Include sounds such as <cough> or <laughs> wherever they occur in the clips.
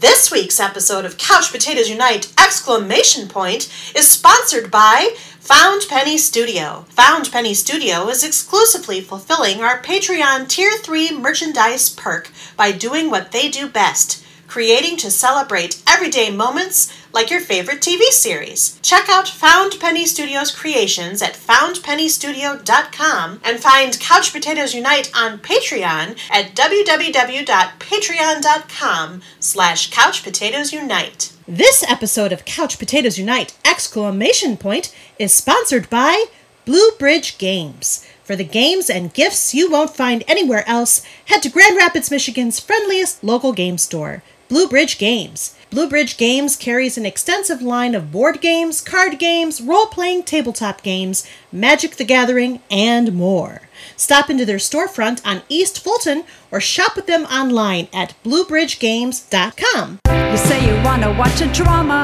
This week's episode of Couch Potatoes Unite! Exclamation point is sponsored by Found Penny Studio. Found Penny Studio is exclusively fulfilling our Patreon Tier 3 merchandise perk by doing what they do best creating to celebrate everyday moments like your favorite TV series. Check out Found Penny Studios creations at foundpennystudio.com and find Couch Potatoes Unite on Patreon at www.patreon.com slash couchpotatoesunite. This episode of Couch Potatoes Unite! Exclamation point is sponsored by Blue Bridge Games. For the games and gifts you won't find anywhere else, head to Grand Rapids, Michigan's friendliest local game store, Blue Bridge Games. Blue Bridge Games carries an extensive line of board games, card games, role playing tabletop games, Magic the Gathering, and more. Stop into their storefront on East Fulton or shop with them online at bluebridgegames.com. You say you wanna watch a drama.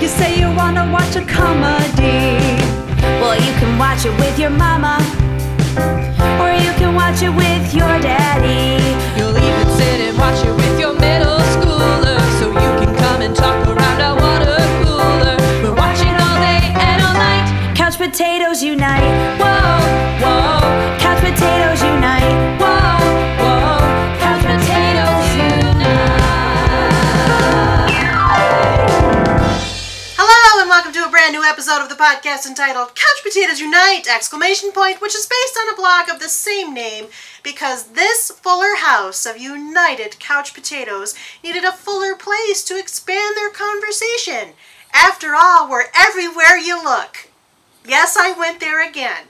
You say you wanna watch a comedy. Well, you can watch it with your mama. Or you can watch it with your daddy. You'll even sit and watch it with potatoes unite. Whoa, whoa. Couch potatoes unite. Whoa, whoa. Couch potatoes unite. Hello and welcome to a brand new episode of the podcast entitled Couch Potatoes Unite! Exclamation point, which is based on a blog of the same name because this fuller house of united couch potatoes needed a fuller place to expand their conversation. After all, we're everywhere you look. Yes, I went there again.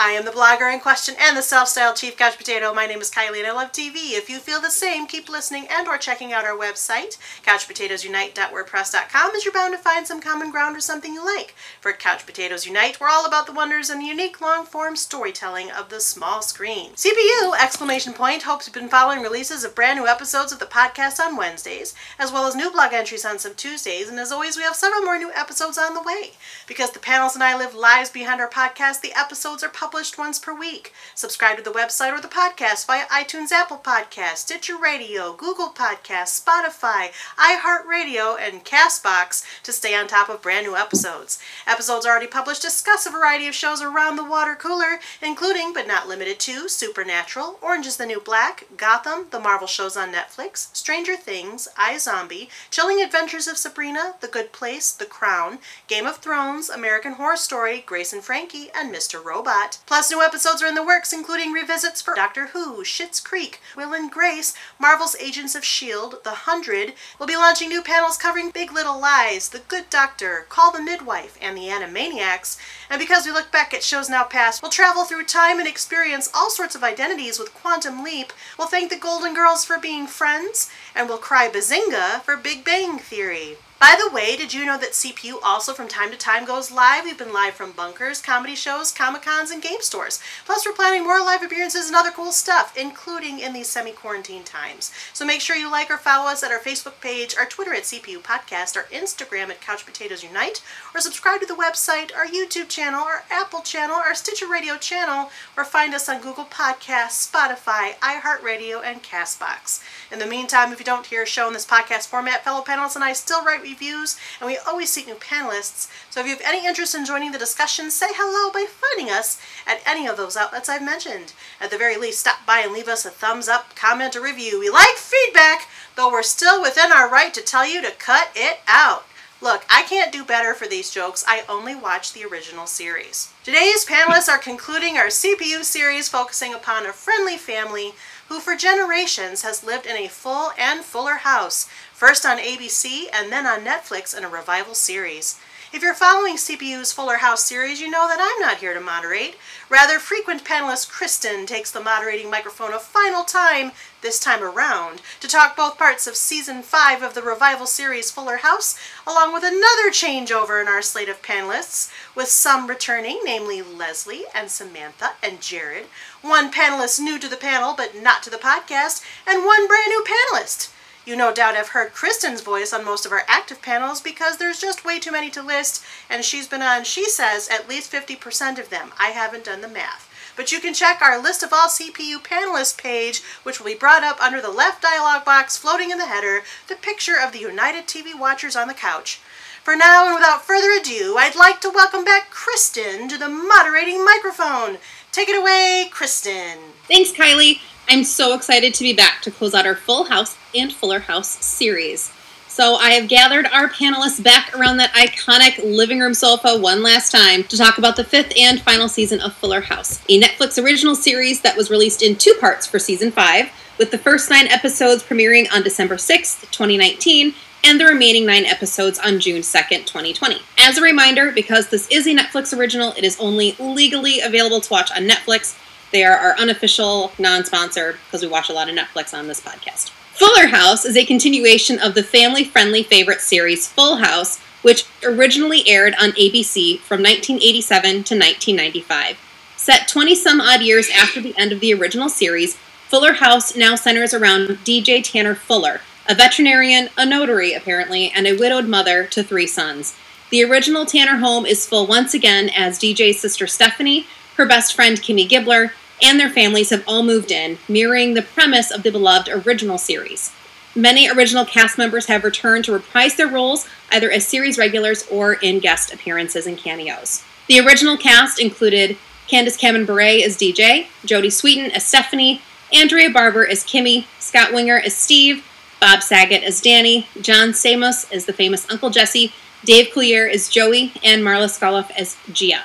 I am the blogger in question and the self-styled chief couch potato. My name is Kylie and I love TV. If you feel the same, keep listening and or checking out our website, couchpotatoesunite.wordpress.com, as you're bound to find some common ground or something you like. For Couch Potatoes Unite, we're all about the wonders and unique long-form storytelling of the small screen. CPU, exclamation point, hopes you've been following releases of brand new episodes of the podcast on Wednesdays, as well as new blog entries on some Tuesdays, and as always, we have several more new episodes on the way. Because the panels and I live lives behind our podcast, the episodes are published once per week. Subscribe to the website or the podcast via iTunes, Apple Podcasts, Stitcher Radio, Google Podcasts, Spotify, iHeartRadio, and Castbox to stay on top of brand new episodes. Episodes already published discuss a variety of shows around the water cooler, including but not limited to Supernatural, Orange is the New Black, Gotham, the Marvel shows on Netflix, Stranger Things, iZombie, Chilling Adventures of Sabrina, The Good Place, The Crown, Game of Thrones, American Horror Story, Grace and Frankie, and Mr. Robot. Plus, new episodes are in the works, including revisits for Doctor Who, Schitt's Creek, Will and Grace, Marvel's Agents of S.H.I.E.L.D., The Hundred. We'll be launching new panels covering Big Little Lies, The Good Doctor, Call the Midwife, and The Animaniacs. And because we look back at shows now past, we'll travel through time and experience all sorts of identities with Quantum Leap. We'll thank the Golden Girls for being friends, and we'll cry bazinga for Big Bang Theory. By the way, did you know that CPU also from time to time goes live? We've been live from bunkers, comedy shows, Comic Cons, and game stores. Plus, we're planning more live appearances and other cool stuff, including in these semi quarantine times. So make sure you like or follow us at our Facebook page, our Twitter at CPU Podcast, our Instagram at Couch Potatoes Unite, or subscribe to the website, our YouTube channel, our Apple channel, our Stitcher Radio channel, or find us on Google Podcasts, Spotify, iHeartRadio, and Castbox. In the meantime, if you don't hear a show in this podcast format, fellow panelists and I still write reviews, and we always seek new panelists. So if you have any interest in joining the discussion, say hello by finding us at any of those outlets I've mentioned. At the very least, stop by and leave us a thumbs up, comment, or review. We like feedback, though we're still within our right to tell you to cut it out. Look, I can't do better for these jokes. I only watch the original series. Today's panelists are concluding our CPU series focusing upon a friendly family who for generations has lived in a full and fuller house, first on ABC and then on Netflix in a revival series. If you're following CPU's Fuller House series, you know that I'm not here to moderate. Rather, frequent panelist Kristen takes the moderating microphone a final time, this time around, to talk both parts of season 5 of the revival series Fuller House, along with another changeover in our slate of panelists, with some returning, namely Leslie and Samantha and Jared, one panelist new to the panel but not to the podcast, and one brand new panelist. You no doubt have heard Kristen's voice on most of our active panels because there's just way too many to list, and she's been on, she says, at least 50% of them. I haven't done the math. but you can check our list of all CPU panelists page, which will be brought up under the left dialog box floating in the header, the picture of the United TV watchers on the couch. For now, and without further ado, I'd like to welcome back Kristen to the moderating microphone. Take it away, Kristen. Thanks, Kylie. I'm so excited to be back to close out our Full House and Fuller House series. So, I have gathered our panelists back around that iconic living room sofa one last time to talk about the fifth and final season of Fuller House, a Netflix original series that was released in two parts for season five, with the first nine episodes premiering on December 6th, 2019, and the remaining nine episodes on June 2nd, 2020. As a reminder, because this is a Netflix original, it is only legally available to watch on Netflix. They are our unofficial, non sponsored, because we watch a lot of Netflix on this podcast. Fuller House is a continuation of the family friendly favorite series Full House, which originally aired on ABC from 1987 to 1995. Set 20 some odd years after the end of the original series, Fuller House now centers around DJ Tanner Fuller, a veterinarian, a notary apparently, and a widowed mother to three sons. The original Tanner home is full once again as DJ's sister Stephanie, her best friend Kimmy Gibbler, and their families have all moved in, mirroring the premise of the beloved original series. Many original cast members have returned to reprise their roles either as series regulars or in guest appearances and cameos. The original cast included Candace Cameron Bure as DJ, Jodie Sweetin as Stephanie, Andrea Barber as Kimmy, Scott Weinger as Steve, Bob Saget as Danny, John Stamos as the famous Uncle Jesse, Dave Coulier as Joey, and Marla Sokoloff as Gia.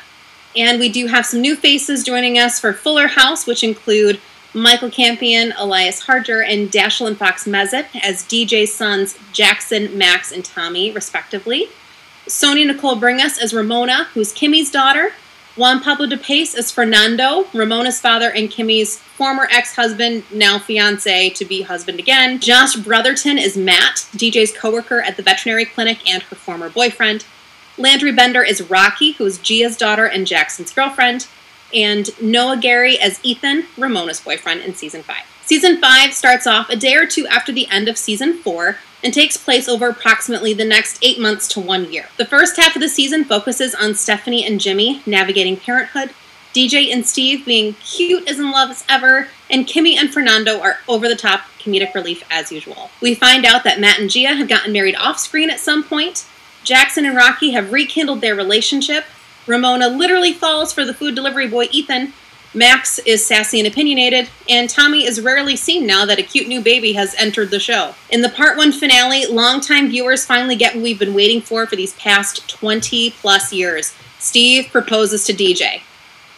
And we do have some new faces joining us for Fuller House, which include Michael Campion, Elias Harger, and Dashiell Fox Messitt as DJ's sons Jackson, Max, and Tommy, respectively. Sonia Nicole Bringas as Ramona, who's Kimmy's daughter. Juan Pablo Di Pace as Fernando, Ramona's father and Kimmy's former ex husband, now fiance to be husband again. Josh Brotherton is Matt, DJ's coworker at the veterinary clinic and her former boyfriend. Landry Bender is Rocky, who is Gia's daughter and Jackson's girlfriend, and Noah Gary as Ethan, Ramona's boyfriend in season 5. Season 5 starts off a day or two after the end of season 4 and takes place over approximately the next eight months to one year. The first half of the season focuses on Stephanie and Jimmy navigating parenthood, DJ and Steve being cute as in love as ever, and Kimmy and Fernando are over the top comedic relief as usual. We find out that Matt and Gia have gotten married off screen at some point, Jackson and Rocky have rekindled their relationship. Ramona literally falls for the food delivery boy Ethan. Max is sassy and opinionated, and Tommy is rarely seen now that a cute new baby has entered the show. In the part one finale, longtime viewers finally get what we've been waiting for for these past 20 plus years. Steve proposes to DJ.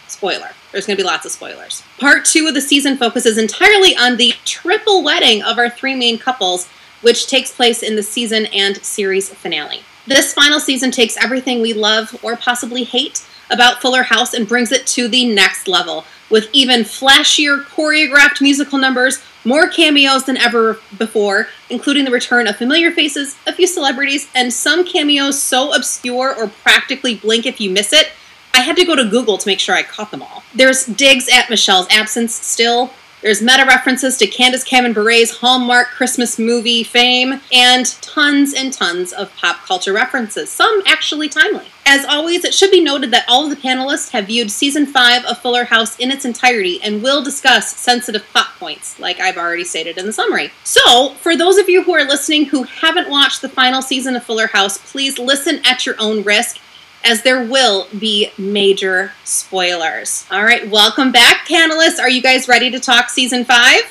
Spoiler. There's going to be lots of spoilers. Part two of the season focuses entirely on the triple wedding of our three main couples, which takes place in the season and series finale. This final season takes everything we love or possibly hate about Fuller House and brings it to the next level with even flashier choreographed musical numbers, more cameos than ever before, including the return of familiar faces, a few celebrities, and some cameos so obscure or practically blink if you miss it. I had to go to Google to make sure I caught them all. There's digs at Michelle's absence still, there's meta references to Candace Cameron Bure's Hallmark Christmas movie fame, and tons and tons of pop culture references, some actually timely. As always, it should be noted that all of the panelists have viewed season 5 of Fuller House in its entirety and will discuss sensitive plot points, like I've already stated in the summary. So, for those of you who are listening who haven't watched the final season of Fuller House, please listen at your own risk as there will be major spoilers. All right, welcome back, panelists. Are you guys ready to talk season five?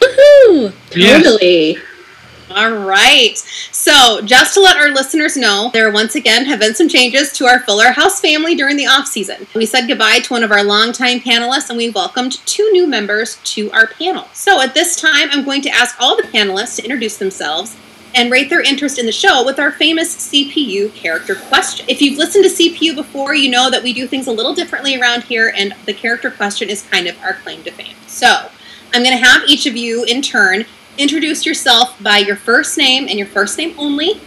Woohoo! Totally. All right. So, just to let our listeners know, there once again have been some changes to our Fuller House family during the off season. We said goodbye to one of our longtime panelists and we welcomed two new members to our panel. So, at this time, I'm going to ask all the panelists to introduce themselves and rate their interest in the show with our famous CPU character question. If you've listened to CPU before, you know that we do things a little differently around here, and the character question is kind of our claim to fame. So, I'm going to have each of you in turn introduce yourself by your first name and your first name only,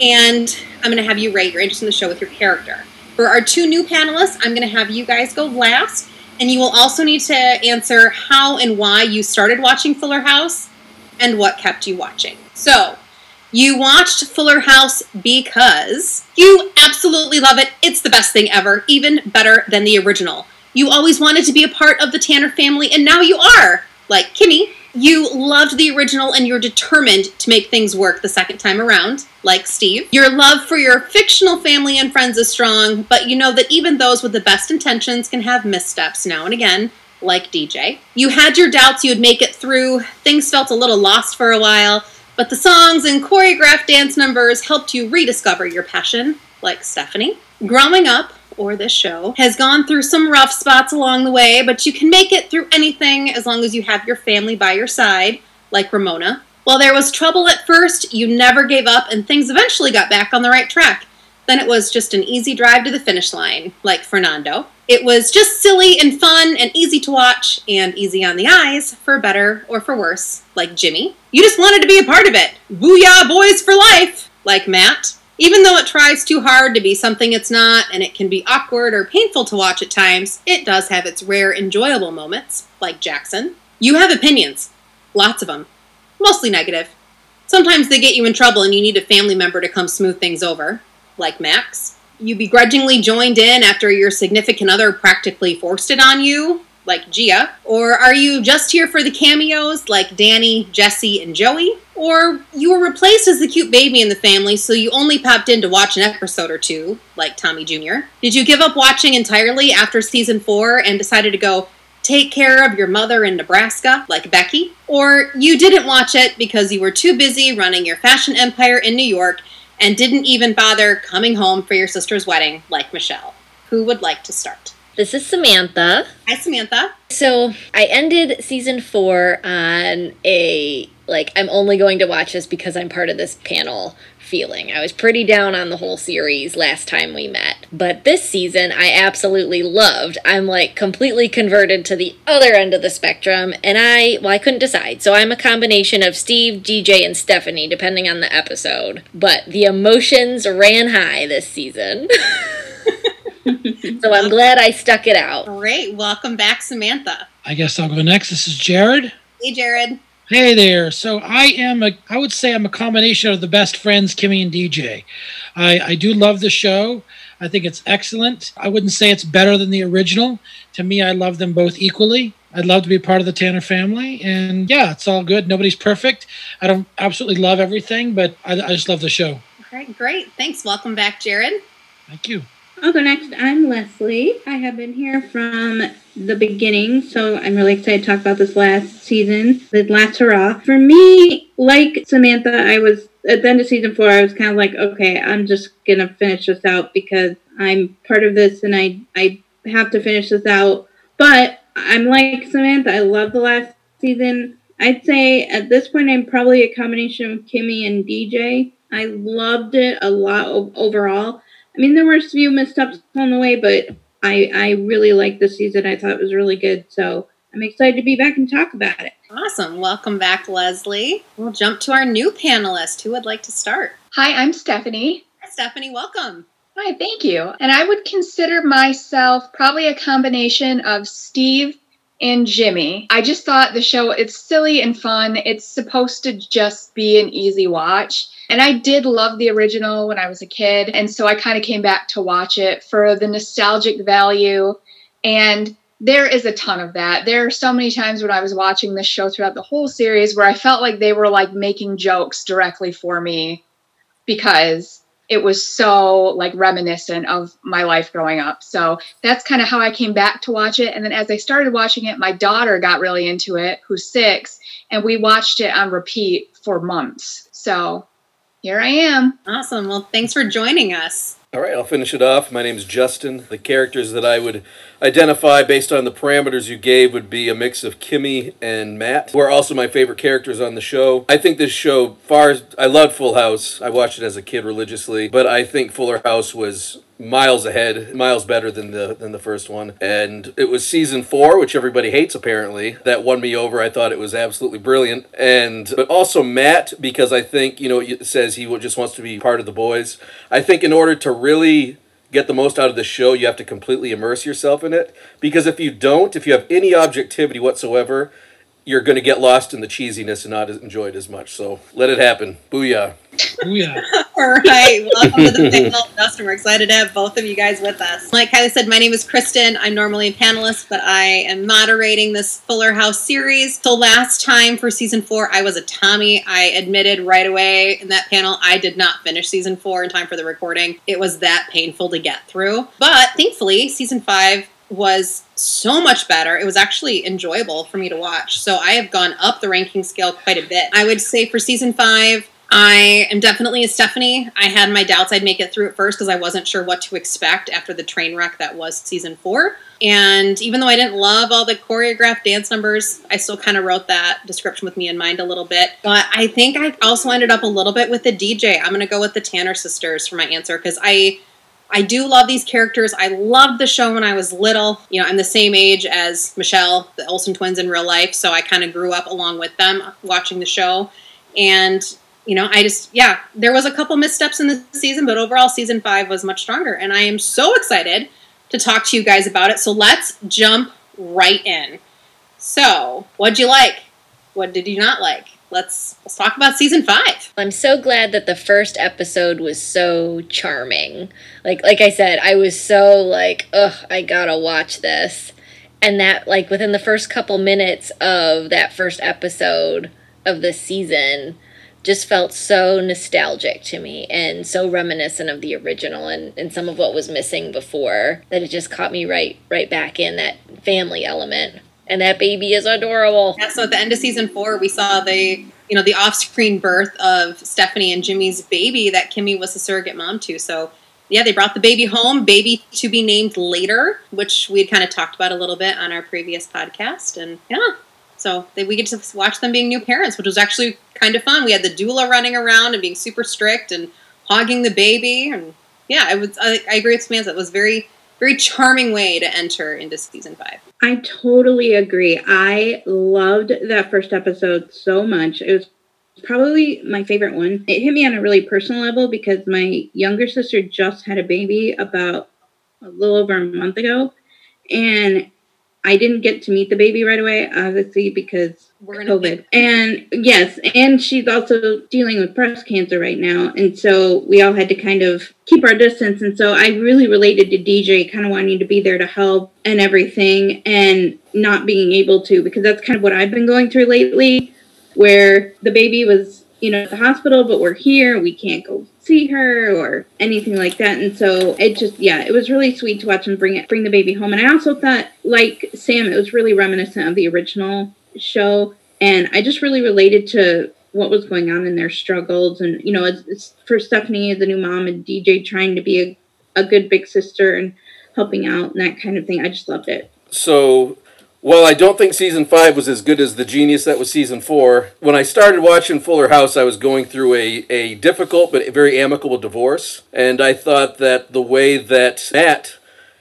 and I'm going to have you rate your interest in the show with your character. For our two new panelists, I'm going to have you guys go last, and you will also need to answer how and why you started watching Fuller House and what kept you watching. So, you watched Fuller House because you absolutely love it. It's the best thing ever, even better than the original. You always wanted to be a part of the Tanner family, and now you are, like Kimmy. You loved the original and you're determined to make things work the second time around, like Steve. Your love for your fictional family and friends is strong, but you know that even those with the best intentions can have missteps now and again, like DJ. You had your doubts you'd make it through, things felt a little lost for a while, but the songs and choreographed dance numbers helped you rediscover your passion, like Stephanie. Growing up, or this show, has gone through some rough spots along the way, but you can make it through anything as long as you have your family by your side, like Ramona. While there was trouble at first, you never gave up and things eventually got back on the right track. Then it was just an easy drive to the finish line, like Fernando. It was just silly and fun and easy to watch and easy on the eyes, for better or for worse, like Jimmy. You just wanted to be a part of it. Booyah, boys for life, like Matt. Even though it tries too hard to be something it's not, and it can be awkward or painful to watch at times, it does have its rare enjoyable moments, like Jackson. You have opinions. Lots of them. Mostly negative. Sometimes they get you in trouble and you need a family member to come smooth things over, like Max. You begrudgingly joined in after your significant other practically forced it on you, like Gia? Or are you just here for the cameos like Danny, Jesse, and Joey? Or you were replaced as the cute baby in the family, so you only popped in to watch an episode or two, like Tommy Jr.? Did you give up watching entirely after season four and decided to go take care of your mother in Nebraska, like Becky? Or you didn't watch it because you were too busy running your fashion empire in New York and didn't even bother coming home for your sister's wedding, like Michelle? Who would like to start? This is Samantha. Hi, Samantha. So I ended season four on a like I'm only going to watch this because I'm part of this panel feeling. I was pretty down on the whole series last time we met. But this season I absolutely loved. I'm like completely converted to the other end of the spectrum and I well I couldn't decide. So I'm a combination of Steve, DJ and Stephanie depending on the episode. But the emotions ran high this season. <laughs> so I'm <laughs> glad I stuck it out. Great. Welcome back, Samantha. I guess I'll go next. This is Jared. Hey, Jared. Hey there. So I am a I would say I'm a combination of the best friends, Kimmy and DJ. I, I do love the show. I think it's excellent. I wouldn't say it's better than the original. To me, I love them both equally. I'd love to be part of the Tanner family. And yeah, it's all good. Nobody's perfect. I don't absolutely love everything, but I, I just love the show. All right, great. Thanks. Welcome back, Jared. Thank you. I'll go next. I'm Leslie. I have been here from the beginning, so I'm really excited to talk about this last season, the last hurrah. For me, like Samantha, I was at the end of season four, I was kind of like, okay, I'm just gonna finish this out because I'm part of this and I I have to finish this out. But I'm like Samantha, I love the last season. I'd say at this point I'm probably a combination of Kimmy and DJ. I loved it a lot overall. I mean, there were a few missteps on the way, but I I really liked the season. I thought it was really good. So I'm excited to be back and talk about it. Awesome. Welcome back, Leslie. We'll jump to our new panelist. Who would like to start? Hi, I'm Stephanie. Hi, Stephanie. Welcome. Hi, thank you. And I would consider myself probably a combination of Steve and Jimmy. I just thought the show it's silly and fun. It's supposed to just be an easy watch. And I did love the original when I was a kid, and so I kind of came back to watch it for the nostalgic value and there is a ton of that. There are so many times when I was watching this show throughout the whole series where I felt like they were like making jokes directly for me because it was so like reminiscent of my life growing up. So that's kind of how I came back to watch it. And then as I started watching it, my daughter got really into it, who's six, and we watched it on repeat for months. So here I am. Awesome. Well, thanks for joining us. All right, I'll finish it off. My name is Justin. The characters that I would identify based on the parameters you gave would be a mix of Kimmy and Matt, who are also my favorite characters on the show. I think this show, far I loved Full House, I watched it as a kid religiously, but I think Fuller House was miles ahead, miles better than the than the first one. And it was season four, which everybody hates apparently, that won me over. I thought it was absolutely brilliant. And but also Matt, because I think you know it says he just wants to be part of the boys. I think in order to really get the most out of the show, you have to completely immerse yourself in it. Because if you don't, if you have any objectivity whatsoever, you're going to get lost in the cheesiness and not enjoy it as much. So let it happen. Booyah. Yeah. <laughs> All right, welcome to the panel, Dustin. We're excited to have both of you guys with us. Like Kylie said, my name is Kristen. I'm normally a panelist, but I am moderating this Fuller House series. So last time for season four, I was a Tommy. I admitted right away in that panel I did not finish season four in time for the recording. It was that painful to get through. But thankfully, season five was so much better. It was actually enjoyable for me to watch. So I have gone up the ranking scale quite a bit. I would say for season five, I am definitely a Stephanie. I had my doubts I'd make it through at first because I wasn't sure what to expect after the train wreck that was season four. And even though I didn't love all the choreographed dance numbers, I still kind of wrote that description with me in mind a little bit. But I think I also ended up a little bit with the DJ. I'm going to go with the Tanner sisters for my answer because I. I do love these characters. I loved the show when I was little. You know, I'm the same age as Michelle, the Olsen twins in real life, so I kind of grew up along with them watching the show. And you know, I just, yeah, there was a couple missteps in the season, but overall, season five was much stronger. And I am so excited to talk to you guys about it. So let's jump right in. So, what'd you like? What did you not like? Let's let's talk about season five. I'm so glad that the first episode was so charming. Like like I said, I was so like, ugh, I gotta watch this. And that like within the first couple minutes of that first episode of the season, just felt so nostalgic to me and so reminiscent of the original and, and some of what was missing before that it just caught me right right back in that family element and that baby is adorable Yeah, so at the end of season four, we saw the you know the off-screen birth of Stephanie and Jimmy's baby that Kimmy was the surrogate mom to. So yeah, they brought the baby home, baby to be named later, which we had kind of talked about a little bit on our previous podcast, and yeah. So they, we get to watch them being new parents, which was actually kind of fun. We had the doula running around and being super strict and hogging the baby, and yeah, I was I, I agree with Samantha. It was very very charming way to enter into season five. I totally agree. I loved that first episode so much. It was probably my favorite one. It hit me on a really personal level because my younger sister just had a baby about a little over a month ago. And I didn't get to meet the baby right away, obviously, because We're in COVID. And yes, and she's also dealing with breast cancer right now. And so we all had to kind of keep our distance. And so I really related to DJ kind of wanting to be there to help and everything and not being able to because that's kind of what I've been going through lately where the baby was, you know, at the hospital, but we're here, we can't go see her or anything like that. And so it just, yeah, it was really sweet to watch him bring it, bring the baby home. And I also thought, like Sam, it was really reminiscent of the original show. And I just really related to what was going on in their struggles. And, you know, it's, it's for Stephanie as a new mom and DJ trying to be a, a good big sister and helping out and that kind of thing. I just loved it. So, while I don't think season five was as good as the genius that was season four, when I started watching Fuller House, I was going through a, a difficult but very amicable divorce. And I thought that the way that Matt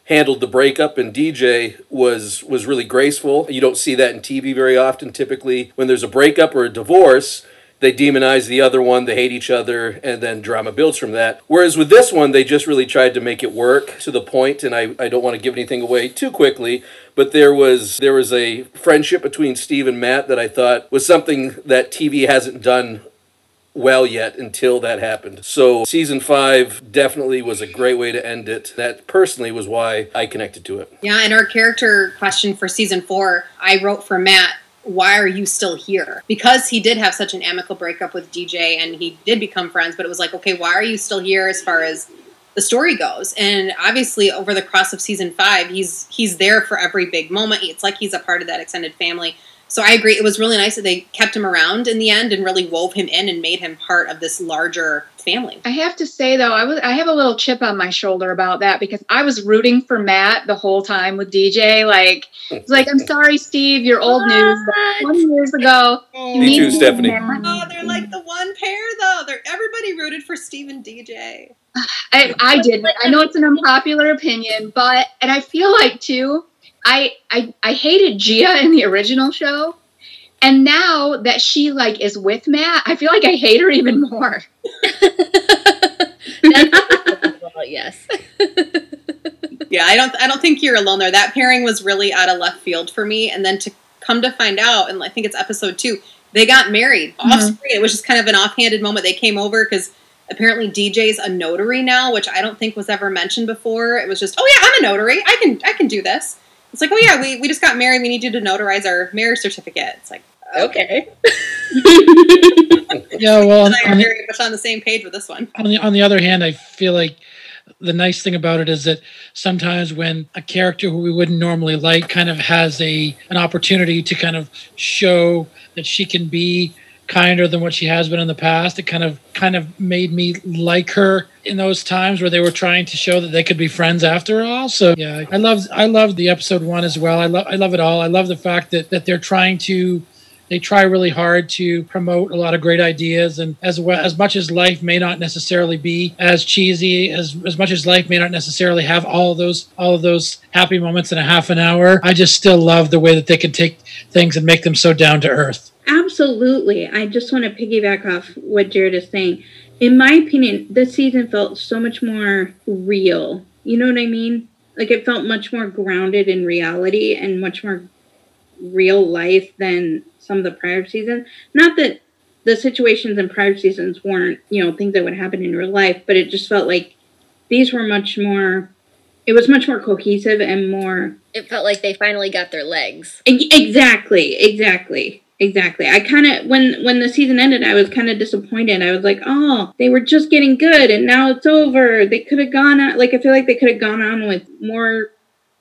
handled the breakup and DJ was was really graceful. You don't see that in TV very often. Typically, when there's a breakup or a divorce, they demonize the other one, they hate each other, and then drama builds from that. Whereas with this one, they just really tried to make it work to the point, and I, I don't want to give anything away too quickly, but there was there was a friendship between Steve and Matt that I thought was something that TV hasn't done well yet until that happened. So season five definitely was a great way to end it. That personally was why I connected to it. Yeah, and our character question for season four, I wrote for Matt. Why are you still here? Because he did have such an amicable breakup with DJ and he did become friends, but it was like, okay, why are you still here as far as the story goes? And obviously over the course of season five, he's he's there for every big moment. It's like he's a part of that extended family. So I agree. It was really nice that they kept him around in the end and really wove him in and made him part of this larger family. I have to say though, I was I have a little chip on my shoulder about that because I was rooting for Matt the whole time with DJ. Like, it's like I'm sorry, Steve, you're old news. but Twenty years ago, oh. you Me too, Stephanie. remember Oh, they're like the one pair though. They're everybody rooted for Steve and DJ. <sighs> I, I did. I know it's an unpopular opinion, but and I feel like too, I I I hated Gia in the original show. And now that she like is with Matt, I feel like I hate her even more. <laughs> well, yes <laughs> Yeah, I don't I don't think you're alone there. That pairing was really out of left field for me. And then to come to find out, and I think it's episode two, they got married off mm-hmm. screen. It was just kind of an offhanded moment. They came over because apparently DJ's a notary now, which I don't think was ever mentioned before. It was just, oh yeah, I'm a notary. I can I can do this. It's like, oh yeah, we, we just got married. We need you to notarize our marriage certificate. It's like, Okay. <laughs> Yeah, well, and I are on the, very much on the same page with this one. on the on the other hand, I feel like the nice thing about it is that sometimes when a character who we wouldn't normally like kind of has a an opportunity to kind of show that she can be kinder than what she has been in the past, it kind of kind of made me like her in those times where they were trying to show that they could be friends after all. So yeah, I love I love the episode one as well. I love I love it all. I love the fact that that they're trying to they try really hard to promote a lot of great ideas and as well as much as life may not necessarily be as cheesy as as much as life may not necessarily have all of those all of those happy moments in a half an hour i just still love the way that they can take things and make them so down to earth Absolutely. I just want to piggyback off what Jared is saying. In my opinion, this season felt so much more real. You know what I mean? Like it felt much more grounded in reality and much more real life than some of the prior seasons. Not that the situations in prior seasons weren't, you know, things that would happen in real life, but it just felt like these were much more it was much more cohesive and more It felt like they finally got their legs. Exactly, exactly, exactly. I kind of when when the season ended, I was kind of disappointed. I was like, oh, they were just getting good, and now it's over. They could have gone on. Like I feel like they could have gone on with more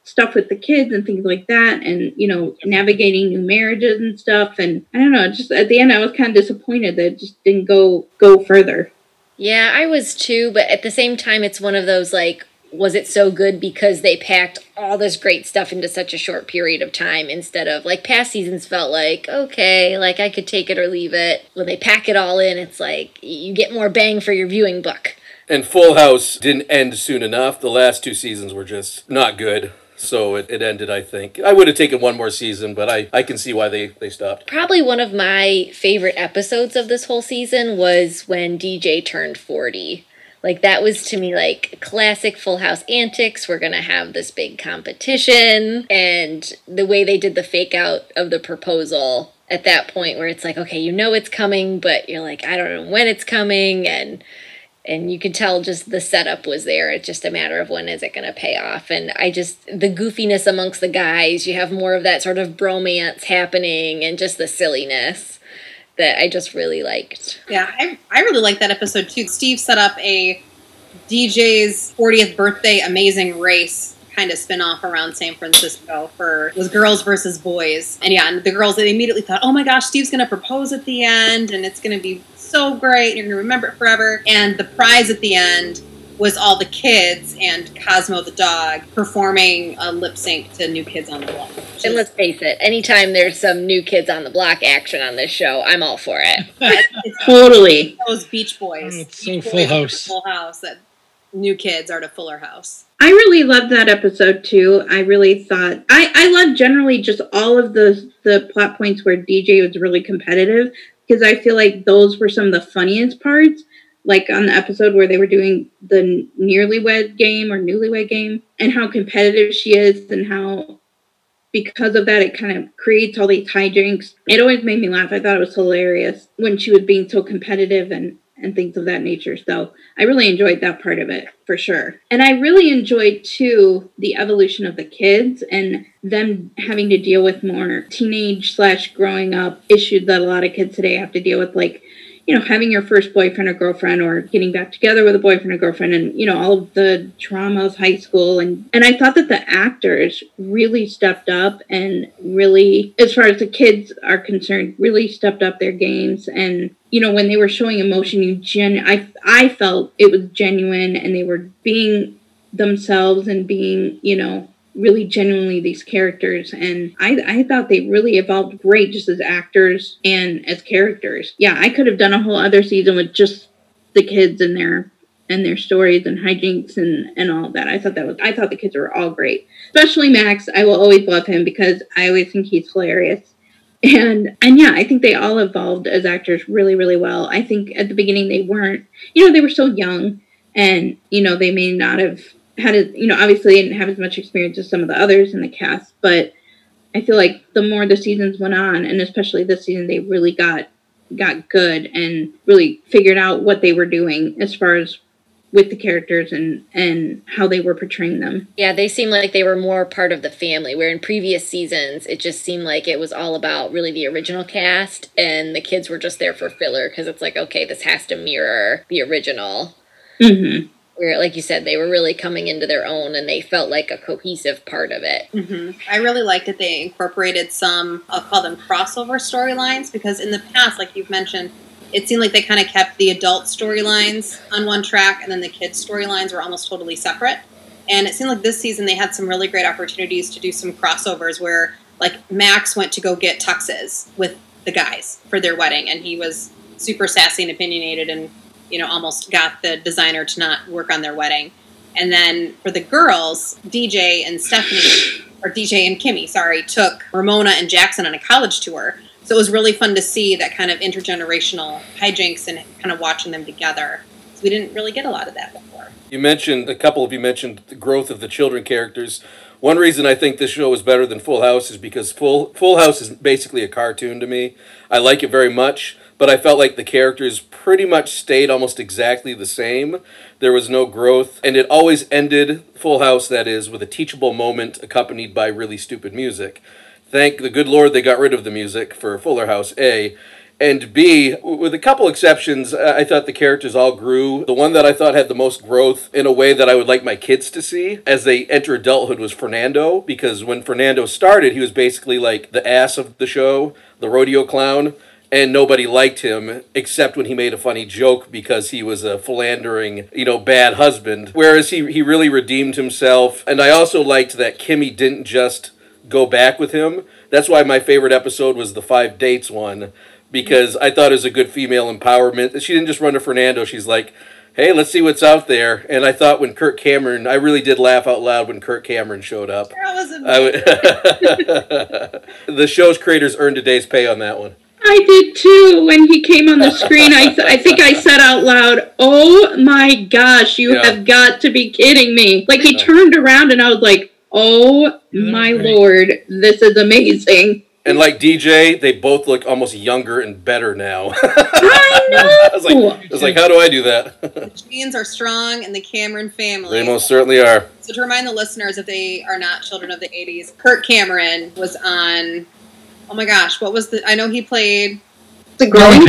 stuff with the kids and things like that, and you know, navigating new marriages and stuff. And I don't know. Just at the end, I was kind of disappointed that it just didn't go go further. Yeah, I was too, but at the same time, it's one of those like, was it so good because they packed all this great stuff into such a short period of time instead of like past seasons felt like, okay, like I could take it or leave it. When they pack it all in, it's like you get more bang for your viewing buck. And Full House didn't end soon enough. The last two seasons were just not good. So it, it ended, I think. I would have taken one more season, but I, I can see why they, they stopped. Probably one of my favorite episodes of this whole season was when DJ turned 40. Like that was to me like classic Full House antics. We're gonna have this big competition, and the way they did the fake out of the proposal at that point, where it's like, okay, you know it's coming, but you're like, I don't know when it's coming, and and you could tell just the setup was there. It's just a matter of when is it going to pay off. And I just the goofiness amongst the guys. You have more of that sort of bromance happening, and just the silliness that I just really liked. Yeah, I, I really like that episode too. Steve set up a DJ's 40th birthday amazing race kind of spin off around San Francisco for was girls versus boys. And yeah, and the girls they immediately thought, "Oh my gosh, Steve's going to propose at the end and it's going to be so great. You're going to remember it forever." And the prize at the end was all the kids and Cosmo the dog performing a lip sync to New Kids on the Block. which And let's face it, anytime there's some new kids on the block action on this show, I'm all for it. <laughs> Totally. those Beach Boys. Oh, it's so Beach Full Boys House. Full House. That new kids are to Fuller House. I really loved that episode too. I really thought I I love generally just all of the the plot points where DJ was really competitive because I feel like those were some of the funniest parts. Like on the episode where they were doing the nearly wed game or newlywed game, and how competitive she is, and how because of that it kind of creates all these hijinks. It always made me laugh. I thought it was hilarious when she was being so competitive and and things of that nature. So I really enjoyed that part of it for sure. And I really enjoyed too the evolution of the kids and them having to deal with more teenage slash growing up issues that a lot of kids today have to deal with, like you know, having your first boyfriend or girlfriend or getting back together with a boyfriend or girlfriend and, you know, all of the trauma of high school. And, and I thought that the actors really stepped up and really, as far as the kids are concerned, really stepped up their games. And, you know, when they were showing emotion, you gen, I, I felt it was genuine and they were being themselves and being, you know, really genuinely these characters and I, I thought they really evolved great just as actors and as characters. Yeah i could have done a whole other season with just the kids and their and their stories and hijinks and and all that. I thought that was i thought the kids were all great. Especially max. I will always love him because i always think he's hilarious. And and yeah i think they all evolved as actors really really well. I think at the beginning they weren't you know they were so young and you know they may not have had a you know obviously they didn't have as much experience as some of the others in the cast but I feel like the more the seasons went on, and especially this season, they really got got good and really figured out what they were doing as far as with the characters and and how they were portraying them. Yeah, they seemed like they were more part of the family. Where in previous seasons, it just seemed like it was all about really the original cast, and the kids were just there for filler because it's like, okay, this has to mirror the original. Mm-hmm. Where, like you said, they were really coming into their own, and they felt like a cohesive part of it. hmm I really liked that they incorporated some, I'll call them crossover storylines, because in the past, like you've mentioned, it seemed like they kind of kept the adult storylines on one track, and then the kids' storylines were almost totally separate. And it seemed like this season they had some really great opportunities to do some crossovers where, like, Max went to go get tuxes with the guys for their wedding, and he was super sassy and opinionated and, you know, almost got the designer to not work on their wedding. And then for the girls, DJ and Stephanie, or DJ and Kimmy, sorry, took Ramona and Jackson on a college tour. So it was really fun to see that kind of intergenerational hijinks and kind of watching them together. So we didn't really get a lot of that before. You mentioned, a couple of you mentioned the growth of the children characters. One reason I think this show is better than Full House is because Full Full House is basically a cartoon to me. I like it very much, but I felt like the characters pretty much stayed almost exactly the same. There was no growth, and it always ended Full House that is with a teachable moment accompanied by really stupid music. Thank the good Lord they got rid of the music for Fuller House A. And B, with a couple exceptions, uh, I thought the characters all grew. The one that I thought had the most growth in a way that I would like my kids to see as they enter adulthood was Fernando, because when Fernando started, he was basically like the ass of the show, the rodeo clown, and nobody liked him except when he made a funny joke because he was a philandering, you know, bad husband. Whereas he, he really redeemed himself. And I also liked that Kimmy didn't just go back with him. That's why my favorite episode was the five dates one because I thought it was a good female empowerment. She didn't just run to Fernando. She's like, "Hey, let's see what's out there." And I thought when Kirk Cameron, I really did laugh out loud when Kirk Cameron showed up. That was a I w- <laughs> the show's creators earned a day's pay on that one. I did too. When he came on the screen, I, th- I think I said out loud, "Oh my gosh, you Yeah. have got to be kidding me!" Like he turned around, and I was like, "Oh my great. lord, this is amazing!" And like DJ, they both look almost younger and better now. <laughs> I know. I was like, I was like, how do I do that? <laughs> the genes are strong in the Cameron family. they most certainly are. So to remind the listeners, if they are not children of the '80s, Kirk Cameron was on. Oh my gosh, what was the? I know he played. the Growing growing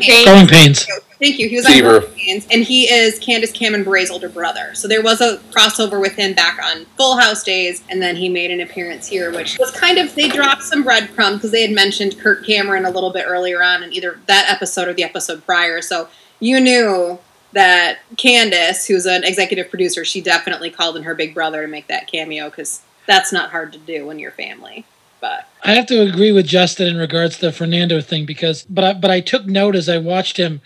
pains. Growing pains. Thank you. He was Seaver. on Growing Pains, and he is Candace Cameron Bure's older brother. So there was a crossover with him back on Full House days, and then he made an appearance here, which was kind of they dropped some breadcrumbs because they had mentioned Kirk Cameron a little bit earlier on in either that episode or the episode prior. So you knew that Candace, who's an executive producer, she definitely called in her big brother to make that cameo because that's not hard to do when you're family. But I have to agree with Justin in regards to the Fernando thing because, but I, but I took note as I watched him.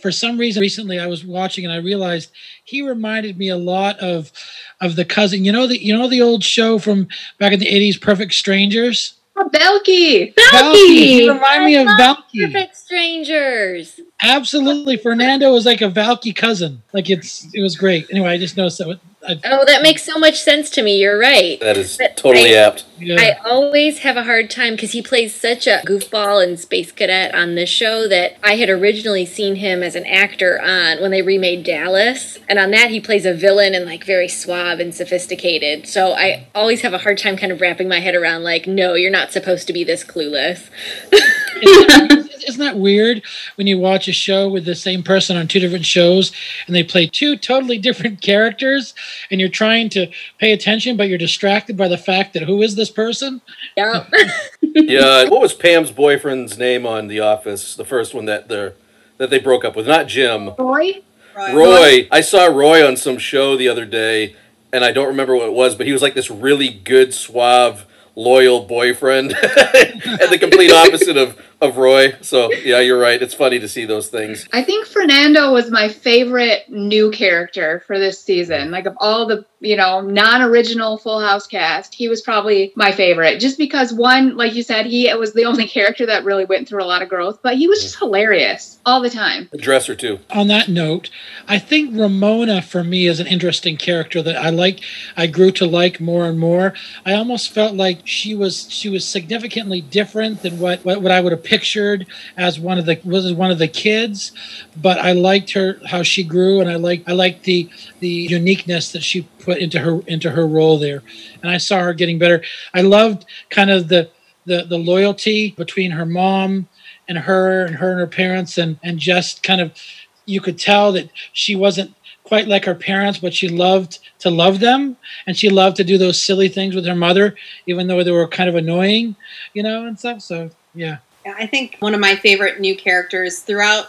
For some reason, recently I was watching and I realized he reminded me a lot of, of the cousin. You know the you know the old show from back in the eighties, Perfect Strangers. Oh, Balki! Balki. He Balki. reminded me of Balki. Perfect strangers. Absolutely, Fernando was like a Balki cousin. Like it's it was great. Anyway, I just noticed that. I, Oh, that makes so much sense to me. You're right. That is But totally I- apt. yeah. I always have a hard time because he plays such a goofball and space cadet on this show that I had originally seen him as an actor on when they remade Dallas, and on that he plays a villain and like very suave and sophisticated. So I always have a hard time kind of wrapping my head around like, no, you're not supposed to be this clueless. Isn't that weird when you watch a show with the same person on two different shows and they play two totally different characters and you're trying to pay attention but you're distracted by the fact that who is this person? Yeah. <laughs> Yeah. What was Pam's boyfriend's name on The Office? The first one that the that they broke up with, not Jim. Roy? Roy. I saw Roy on some show the other day, and I don't remember what it was, but he was like this really good, suave, loyal boyfriend, <laughs> and the complete opposite of of Roy. So yeah, you're right. It's funny to see those things. I think Fernando was my favorite new character for this season. Like of all the, you know, non-original Full House cast, he was probably my favorite. Just because one, like you said, he was the only character that really went through a lot of growth, but he was just hilarious all the time. A dresser too. On that note, I think Ramona for me is an interesting character that I like. I grew to like more and more. I almost felt like she was she was significantly different than what what, what I would have pictured as one of the was one of the kids, but I liked her how she grew, and I like I liked the the uniqueness that she put into her into her role there, and I saw her getting better. I loved kind of the the the loyalty between her mom and her and her and her parents and and just kind of you could tell that she wasn't quite like her parents but she loved to love them and she loved to do those silly things with her mother even though they were kind of annoying you know and stuff. So yeah. Yeah, I think one of my favorite new characters throughout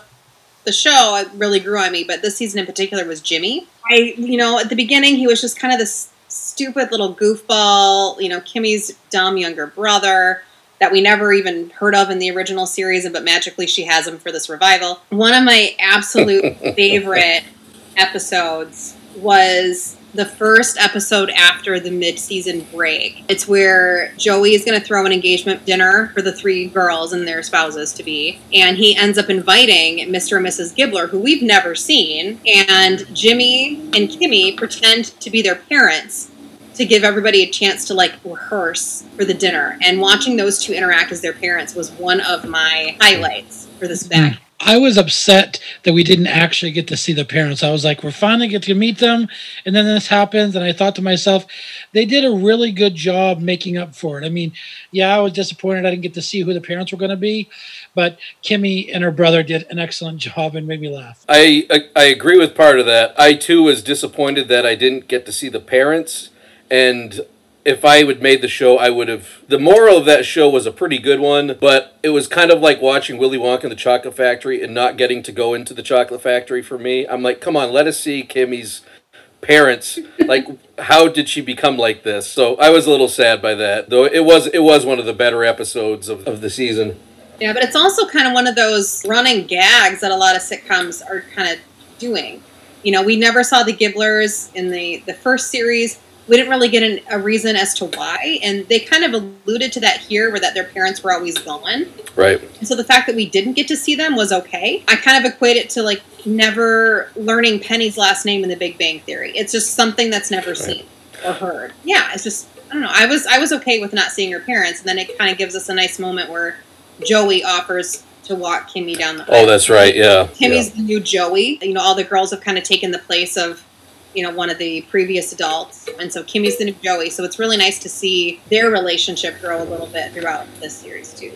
the show it really grew on me, but this season in particular was Jimmy. I, you know, at the beginning he was just kind of this stupid little goofball, you know, Kimmy's dumb younger brother that we never even heard of in the original series, but magically she has him for this revival. One of my absolute <laughs> favorite episodes was the first episode after the mid-season break. It's where Joey is going to throw an engagement dinner for the three girls and their spouses to be, and he ends up inviting Mr. and Mrs. Gibbler, who we've never seen, and Jimmy and Kimmy pretend to be their parents to give everybody a chance to like rehearse for the dinner. And watching those two interact as their parents was one of my highlights for this back. Hmm. I was upset that we didn't actually get to see the parents. I was like, we're finally get to meet them, and then this happens, and I thought to myself, they did a really good job making up for it. I mean, yeah, I was disappointed I didn't get to see who the parents were going to be, but Kimmy and her brother did an excellent job and made me laugh. I, I I agree with part of that. I too was disappointed that I didn't get to see the parents, and if I would made the show, I would have. The moral of that show was a pretty good one, but it was kind of like watching Willy Wonka and the Chocolate Factory and not getting to go into the Chocolate Factory for me. I'm like, come on, let us see Kimmy's parents. <laughs> like, how did she become like this? So I was a little sad by that, though. It was it was one of the better episodes of, of the season. Yeah, but it's also kind of one of those running gags that a lot of sitcoms are kind of doing. You know, we never saw the Gibblers in the the first series. We didn't really get an, a reason as to why, and they kind of alluded to that here, where that their parents were always gone. Right. And so the fact that we didn't get to see them was okay. I kind of equate it to like never learning Penny's last name in The Big Bang Theory. It's just something that's never seen or heard. Yeah, it's just I don't know. I was I was okay with not seeing her parents, and then it kind of gives us a nice moment where Joey offers to walk Kimmy down the. Oh, that's right. Yeah. Kimmy's the new Joey. You know, all the girls have kind of taken the place of, you know, one of the previous adults, and so Kimmy's the new Joey. So it's really nice to see their relationship grow a little bit throughout this series too.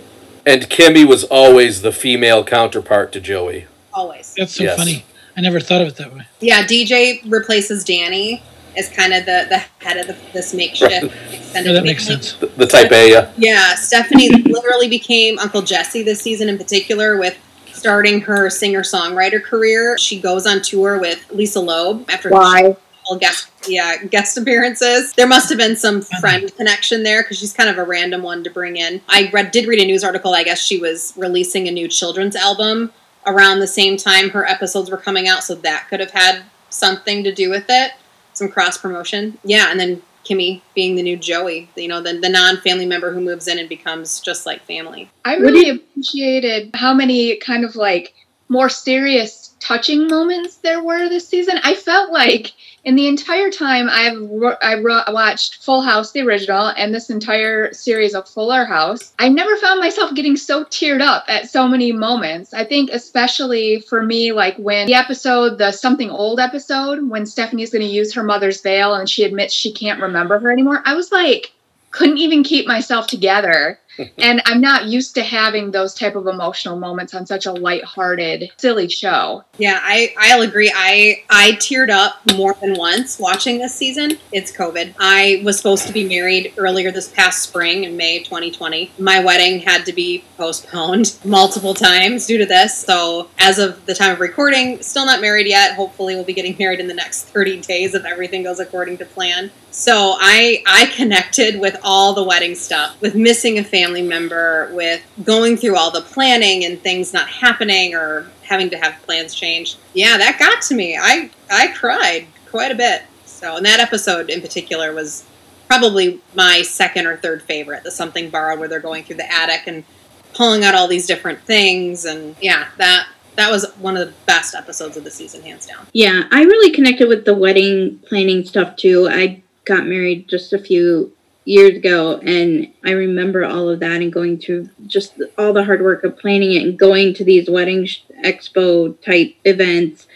And Kimmy was always the female counterpart to Joey. Always. That's so Yes. funny. I never thought of it that way. Yeah, DJ replaces Danny as kind of the, the head of the, this makeshift <laughs> extended Yeah, that makes family. sense. The, the type A, yeah. Yeah, Stephanie literally became Uncle Jesse this season in particular with starting her singer songwriter career. She goes on tour with Lisa Loeb after Why? all guest yeah guest appearances. There must have been some friend connection there because she's kind of a random one to bring in. I read did read a news article. I guess she was releasing a new children's album around the same time her episodes were coming out, so that could have had something to do with it. Some cross promotion, yeah, and then. Kimmy being the new Joey, you know, the, the non family member who moves in and becomes just like family. I really appreciated how many kind of like more serious, touching moments there were this season. I felt like in the entire time I've I watched Full House, the original, and this entire series of Fuller House, I never found myself getting so teared up at so many moments. I think especially for me, like when the episode, the something old episode, when Stephanie's going to use her mother's veil and she admits she can't remember her anymore, I was like, couldn't even keep myself together and i'm not used to having those type of emotional moments on such a light-hearted silly show Yeah, I I'll agree. I I teared up more than once watching this season. It's COVID. I was supposed to be married earlier this past spring in May 2020. My wedding had to be postponed <laughs> multiple times due to this. So, as of the time of recording, still not married yet. Hopefully, we'll be getting married in the next 30 days if everything goes according to plan. So, I I connected with all the wedding stuff, with missing a family family member with going through all the planning and things not happening or having to have plans changed. Yeah, that got to me. I I cried quite a bit. So, and that episode in particular was probably my second or third favorite. The something borrowed where they're going through the attic and pulling out all these different things and yeah, that that was one of the best episodes of the season hands down. Yeah, I really connected with the wedding planning stuff too. I got married just a few years ago and I remember all of that and going through just all the hard work of planning it and going to these wedding expo type events.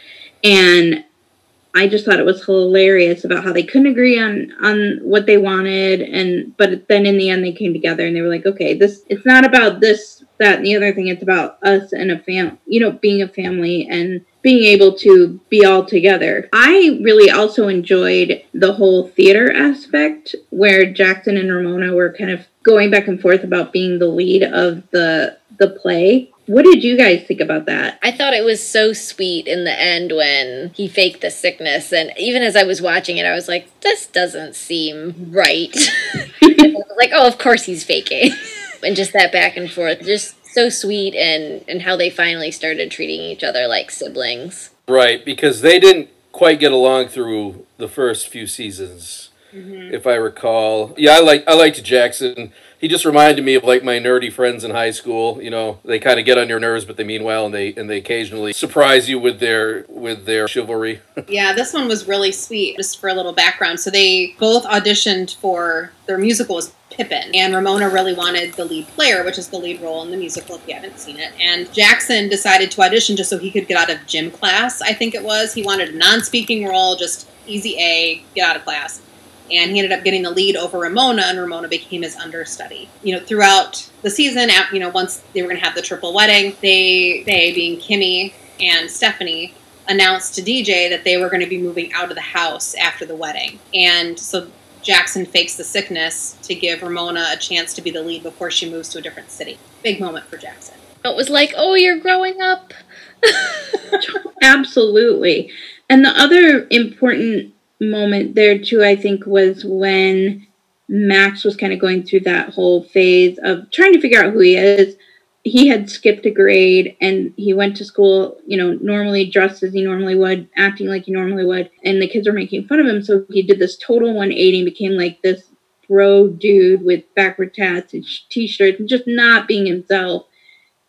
And I just thought it was hilarious about how they couldn't agree on on what they wanted and but then in the end they came together and they were like okay this it's not about this that and the other thing it's about us and a fam you know being a family and being able to be all together. I really also enjoyed the whole theater aspect where Jackson and Ramona were kind of going back and forth about being the lead of the the play. What did you guys think about that? I thought it was so sweet in the end when he faked the sickness. And even as I was watching it, I was like, this doesn't seem right. <laughs> <laughs> Like, oh, of course he's faking. <laughs> and just that back and forth, just so sweet and, and how they finally started treating each other like siblings. Right, because they didn't quite get along through the first few seasons, mm-hmm. if I recall. Yeah, I like I liked Jackson. He just reminded me of like my nerdy friends in high school. You know, they kind of get on your nerves, but they mean well, and they and they occasionally surprise you with their with their chivalry. <laughs> Yeah, this one was really sweet. Just for a little background, so they both auditioned for their musical was Pippin, and Ramona really wanted the lead player, which is the lead role in the musical. If you haven't seen it, and Jackson decided to audition just so he could get out of gym class. I think it was he wanted a non-speaking role, just easy A, get out of class. And he ended up getting the lead over Ramona, and Ramona became his understudy. You know, throughout the season, you know, once they were going to have the triple wedding, they, they being Kimmy and Stephanie, announced to DJ that they were going to be moving out of the house after the wedding. And so Jackson fakes the sickness to give Ramona a chance to be the lead before she moves to a different city. Big moment for Jackson. It was like, oh, you're growing up. <laughs> Absolutely. And the other important moment there too, I think, was when Max was kind of going through that whole phase of trying to figure out who he is. He had skipped a grade and he went to school, you know, normally dressed as he normally would, acting like he normally would, and the kids were making fun of him. So he did this total 180 and became like this bro dude with backward tats and sh- t-shirts and just not being himself.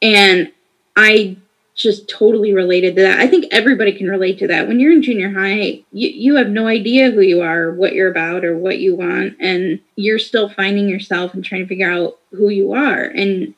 And I just totally related to that. I think everybody can relate to that. When you're in junior high, you, you have no idea who you are, what you're about, or what you want, and you're still finding yourself and trying to figure out who you are. And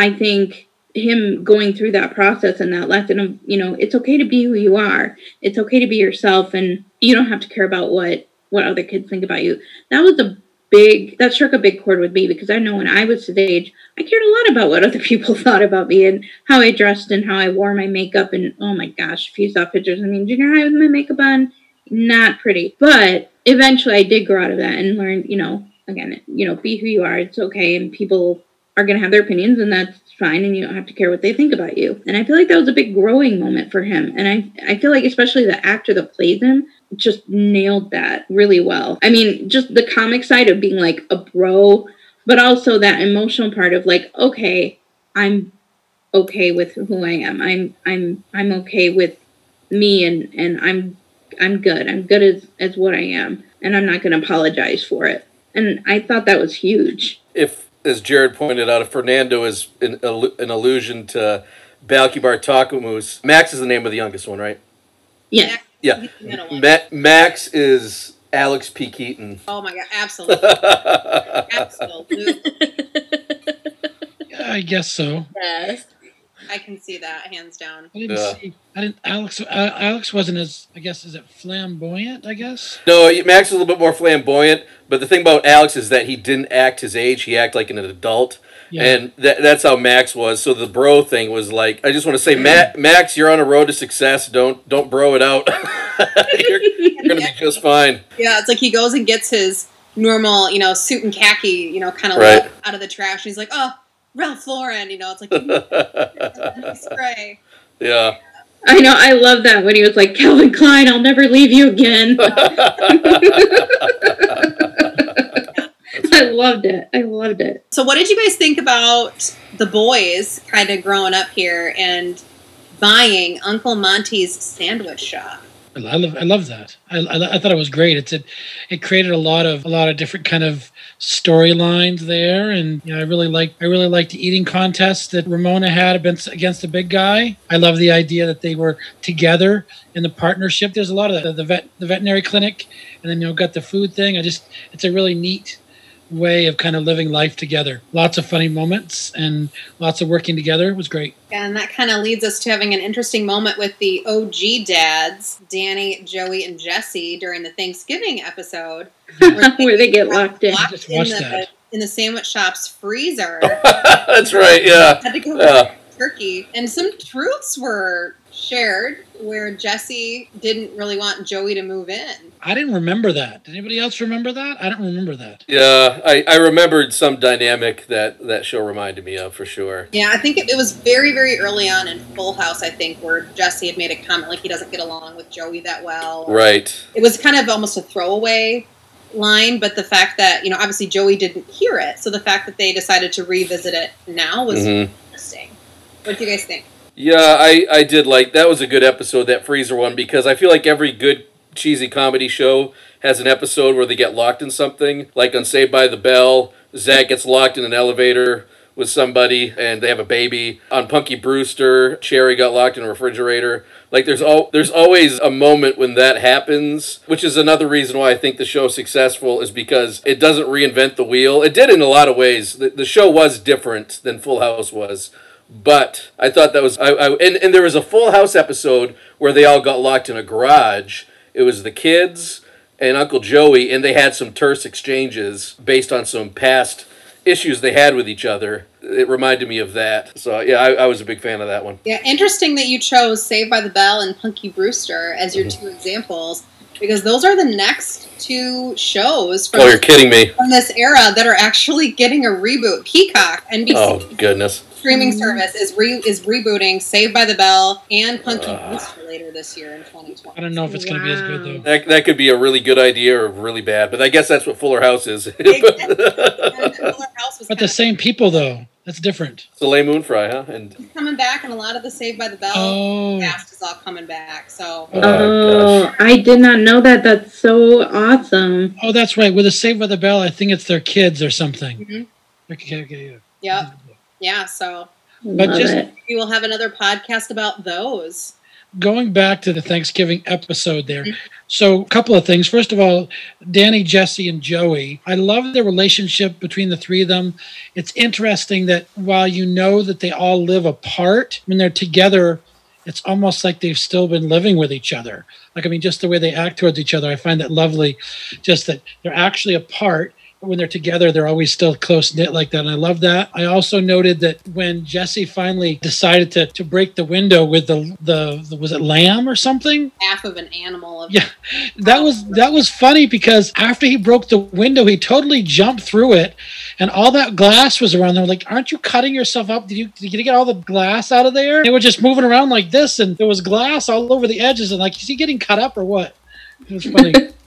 I think him going through that process and that lesson of, you know, it's okay to be who you are. It's okay to be yourself and you don't have to care about what what other kids think about you. That was a big that struck a big chord with me because I know when I was his age, I cared a lot about what other <laughs> people thought about me and how I dressed and how I wore my makeup and oh my gosh, if you saw pictures I mean junior high with my makeup on, not pretty. But eventually I did grow out of that and learn, you know, again, you know, be who you are. It's okay and people are gonna have their opinions and that's fine and you don't have to care what they think about you. And I feel like that was a big growing moment for him. And I I feel like especially the actor that plays him just nailed that really well. I mean, just the comic side of being like a bro, but also that emotional part of like, okay, I'm okay with who I am. I'm I'm I'm okay with me and and I'm I'm good. I'm good as as what I am, and I'm not going to apologize for it. And I thought that was huge. If, as Jared pointed out, Fernando is an, an allusion to Balki Bartokomous, Max is the name of the youngest one, right? Yeah. Yeah. He's the middle one. Ma- Max is Alex P. Keaton. Oh my god, absolutely. <laughs> absolutely. <laughs> I guess so. Yes. I can see that hands down. I didn't Yeah. see. I didn't. Alex. Uh, Alex wasn't as. I guess is it flamboyant? I guess. No, Max is a little bit more flamboyant, but the thing about Alex is that he didn't act his age. He acted like an adult. Yeah. And that, that's how Max was. So the bro thing was like, I just want to say, Ma- Max, you're on a road to success. Don't don't bro it out. <laughs> you're, you're gonna be just fine. Yeah, it's like he goes and gets his normal, you know, suit and khaki, you know, kind of Right. out of the trash. And he's like, oh, Ralph Lauren, you know, it's like "Mm, <laughs> spray. yeah. I know. I love that when he was like, Calvin Klein, I'll never leave you again. I <laughs> <laughs> I loved it. I loved it. So, what did you guys think about the boys kind of growing up here and buying Uncle Monty's sandwich shop? I love I love that. I, I, I thought it was great. It's it, it created a lot of a lot of different kind of storylines there, and you know I really like I really liked the eating contest that Ramona had against against the big guy. I love the idea that they were together in the partnership. There's a lot of the, the vet the veterinary clinic, and then you know got the food thing. I just it's a really neat way of kind of living life together. Lots of funny moments and lots of working together. It was great. And that kind of leads us to having an interesting moment with the OG dads, Danny, Joey, and Jesse during the Thanksgiving episode, <laughs> Where they get locked in. locked Just in the, that. in the sandwich shop's freezer. <laughs> That's right. Yeah. Had to go Yeah. Turkey, and some truths were shared where Jesse didn't really want Joey to move in. I didn't remember that. Did anybody else remember that? I don't remember that. Yeah. I, I remembered some dynamic that that show reminded me of for sure. Yeah, I think it, it was very, very early on in Full House. I think where Jesse had made a comment like he doesn't get along with Joey that well. Right. It was kind of almost a throwaway line, but the fact that you know obviously Joey didn't hear it, so the fact that they decided to revisit it now was Mhm. interesting. What do you guys think? Yeah, I, I did like that was a good episode that freezer one because I feel like every good cheesy comedy show has an episode where they get locked in something. Like on Saved by the Bell, Zach gets locked in an elevator with somebody and they have a baby. On Punky Brewster, Cherry got locked in a refrigerator. Like there's all there's always a moment when that happens, which is another reason why I think the show's successful is because it doesn't reinvent the wheel. It did in a lot of ways. The, the show was different than Full House was. But I thought that was I, I and, and there was a Full House episode where they all got locked in a garage. It was the kids and Uncle Joey, and they had some terse exchanges based on some past issues they had with each other. It reminded me of that. So yeah, I, I was a big fan of that one. Yeah, interesting that you chose Saved by the Bell and Punky Brewster as your mm-hmm. two examples because those are the next two shows from, Oh, you're kidding me! from this era that are actually getting a reboot. Peacock, and NBC Oh goodness. Streaming service, is re- is rebooting Saved by the Bell and Punky Ah. Brewster later this year in 2020. I don't know if it's going to be as good though. That, that could be a really good idea or really bad, but I guess that's what Fuller House is. <laughs> <laughs> And Fuller House was But the same people though. That's different. Soleil Moon Frye, huh? And coming back, and a lot of the Saved by the Bell Oh, cast is all coming back. So oh, Oh. I did not know that. That's so awesome. oh, that's right. With the Saved by the Bell, I think it's their kids or something. Mhm. Okay, okay, yeah. yep, yeah. So But Love just- it. we will have another podcast about those. Going back to the Thanksgiving episode there. Mm-hmm. So, a couple of things. First of all, Danny, Jesse, and Joey. I love the relationship between the three of them. It's interesting that while you know that they all live apart, when they're together, it's almost like they've still been living with each other. Like, I mean, just the way they act towards each other, I find that lovely. Just that they're actually apart, but when they're together, they're always still close knit like that. And I love that. I also noted that when Jesse finally decided to, to break the window with the, the, the was it lamb or something? Half of an animal of Yeah, that was that was funny because after he broke the window, he totally jumped through it, and all that glass was around there. Like, aren't you cutting yourself up? Did you did you get all the glass out of there? They were just moving around like this, and there was glass all over the edges. And like, is he getting cut up or what? It was funny. <laughs>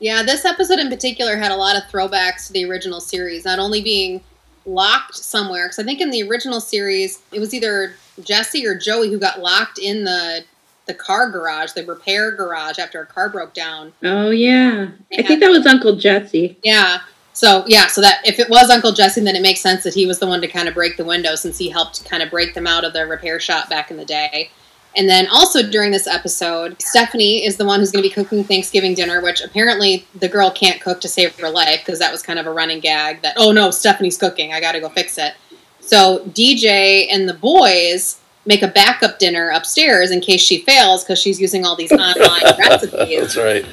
Yeah, this episode in particular had a lot of throwbacks to the original series, not only being locked somewhere, because I think in the original series, it was either Jesse or Joey who got locked in the the car garage, the repair garage after a car broke down. Oh yeah. I think that was Uncle Jesse. Yeah. So yeah, so that if it was Uncle Jesse, then it makes sense that he was the one to kind of break the window since he helped kind of break them out of the repair shop back in the day. And then also during this episode, Stephanie is the one who's going to be cooking Thanksgiving dinner, which apparently the girl can't cook to save her life because that was kind of a running gag that, oh no, Stephanie's cooking. I got to go fix it. So DJ and the boys make a backup dinner upstairs in case she fails because she's using all these online <laughs> recipes. That's right.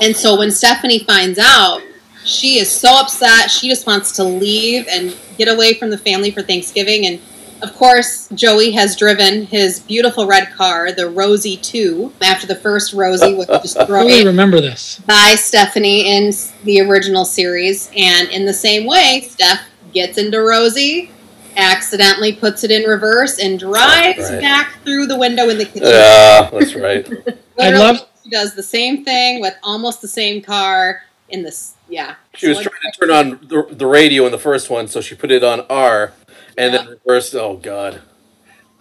And so when Stephanie finds out, she is so upset. She just wants to leave and get away from the family for Thanksgiving. And of course, Joey has driven his beautiful red car, the Rosie 2, after the first Rosie was <laughs> I really destroyed remember this. by Stephanie in the original series. And in the same way, Steph gets into Rosie, accidentally puts it in reverse, and drives Right. back through the window in the kitchen. Yeah, that's <laughs> right. I Literally, love- She does the same thing with almost the same car, in this. Yeah, She was So trying to turn on the, the radio in the first one, so she put it on R, and then reversed. Oh God.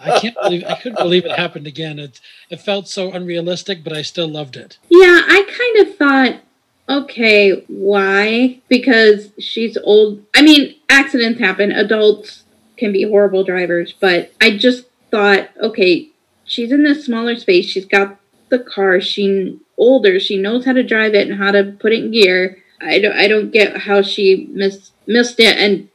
I can't believe I couldn't believe it happened again. It it felt so unrealistic, but I still loved it. Yeah, I kind of thought, okay, why? Because she's old. I mean, accidents happen. Adults can be horrible drivers, but I just thought, okay, she's in this smaller space. She's got the car. She older. She knows how to drive it and how to put it in gear. I don't. I don't get how she missed missed it and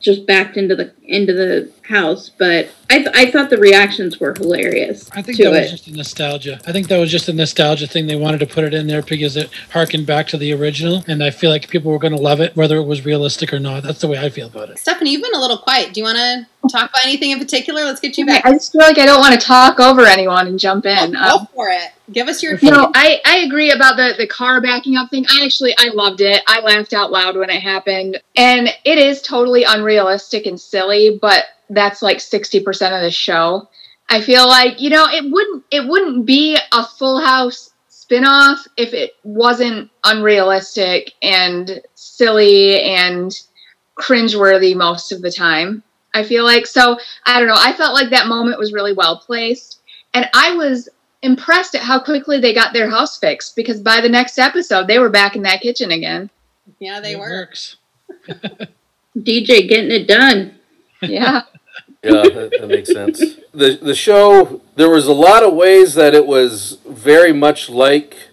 just backed into the into the house. But I th- I thought the reactions were hilarious. I think to that was it. just a nostalgia. I think that was just a nostalgia thing. They wanted to put it in there because it harkened back to the original, and I feel like people were going to love it, whether it was realistic or not. That's the way I feel about it. Stephanie, you've been a little quiet. Do you want to talk about anything in particular? Let's get you back. I just feel like I don't want to talk over anyone and jump in. Go Um, for it. Give us your. you know, I, I agree about the, the car backing up thing. I actually I loved it. I laughed out loud when it happened. And it is totally unrealistic and silly, but that's like 60% of the show. I feel like, you know, it wouldn't it wouldn't be a full house spin-off if it wasn't unrealistic and silly and cringeworthy most of the time. I feel like so I don't know. I felt like that moment was really well placed. And I was impressed at how quickly they got their house fixed because by the next episode they were back in that kitchen again. Yeah, they it were. works. <laughs> DJ getting it done. Yeah. <laughs> Yeah, that, that makes sense. The the show there was a lot of ways that it was very much like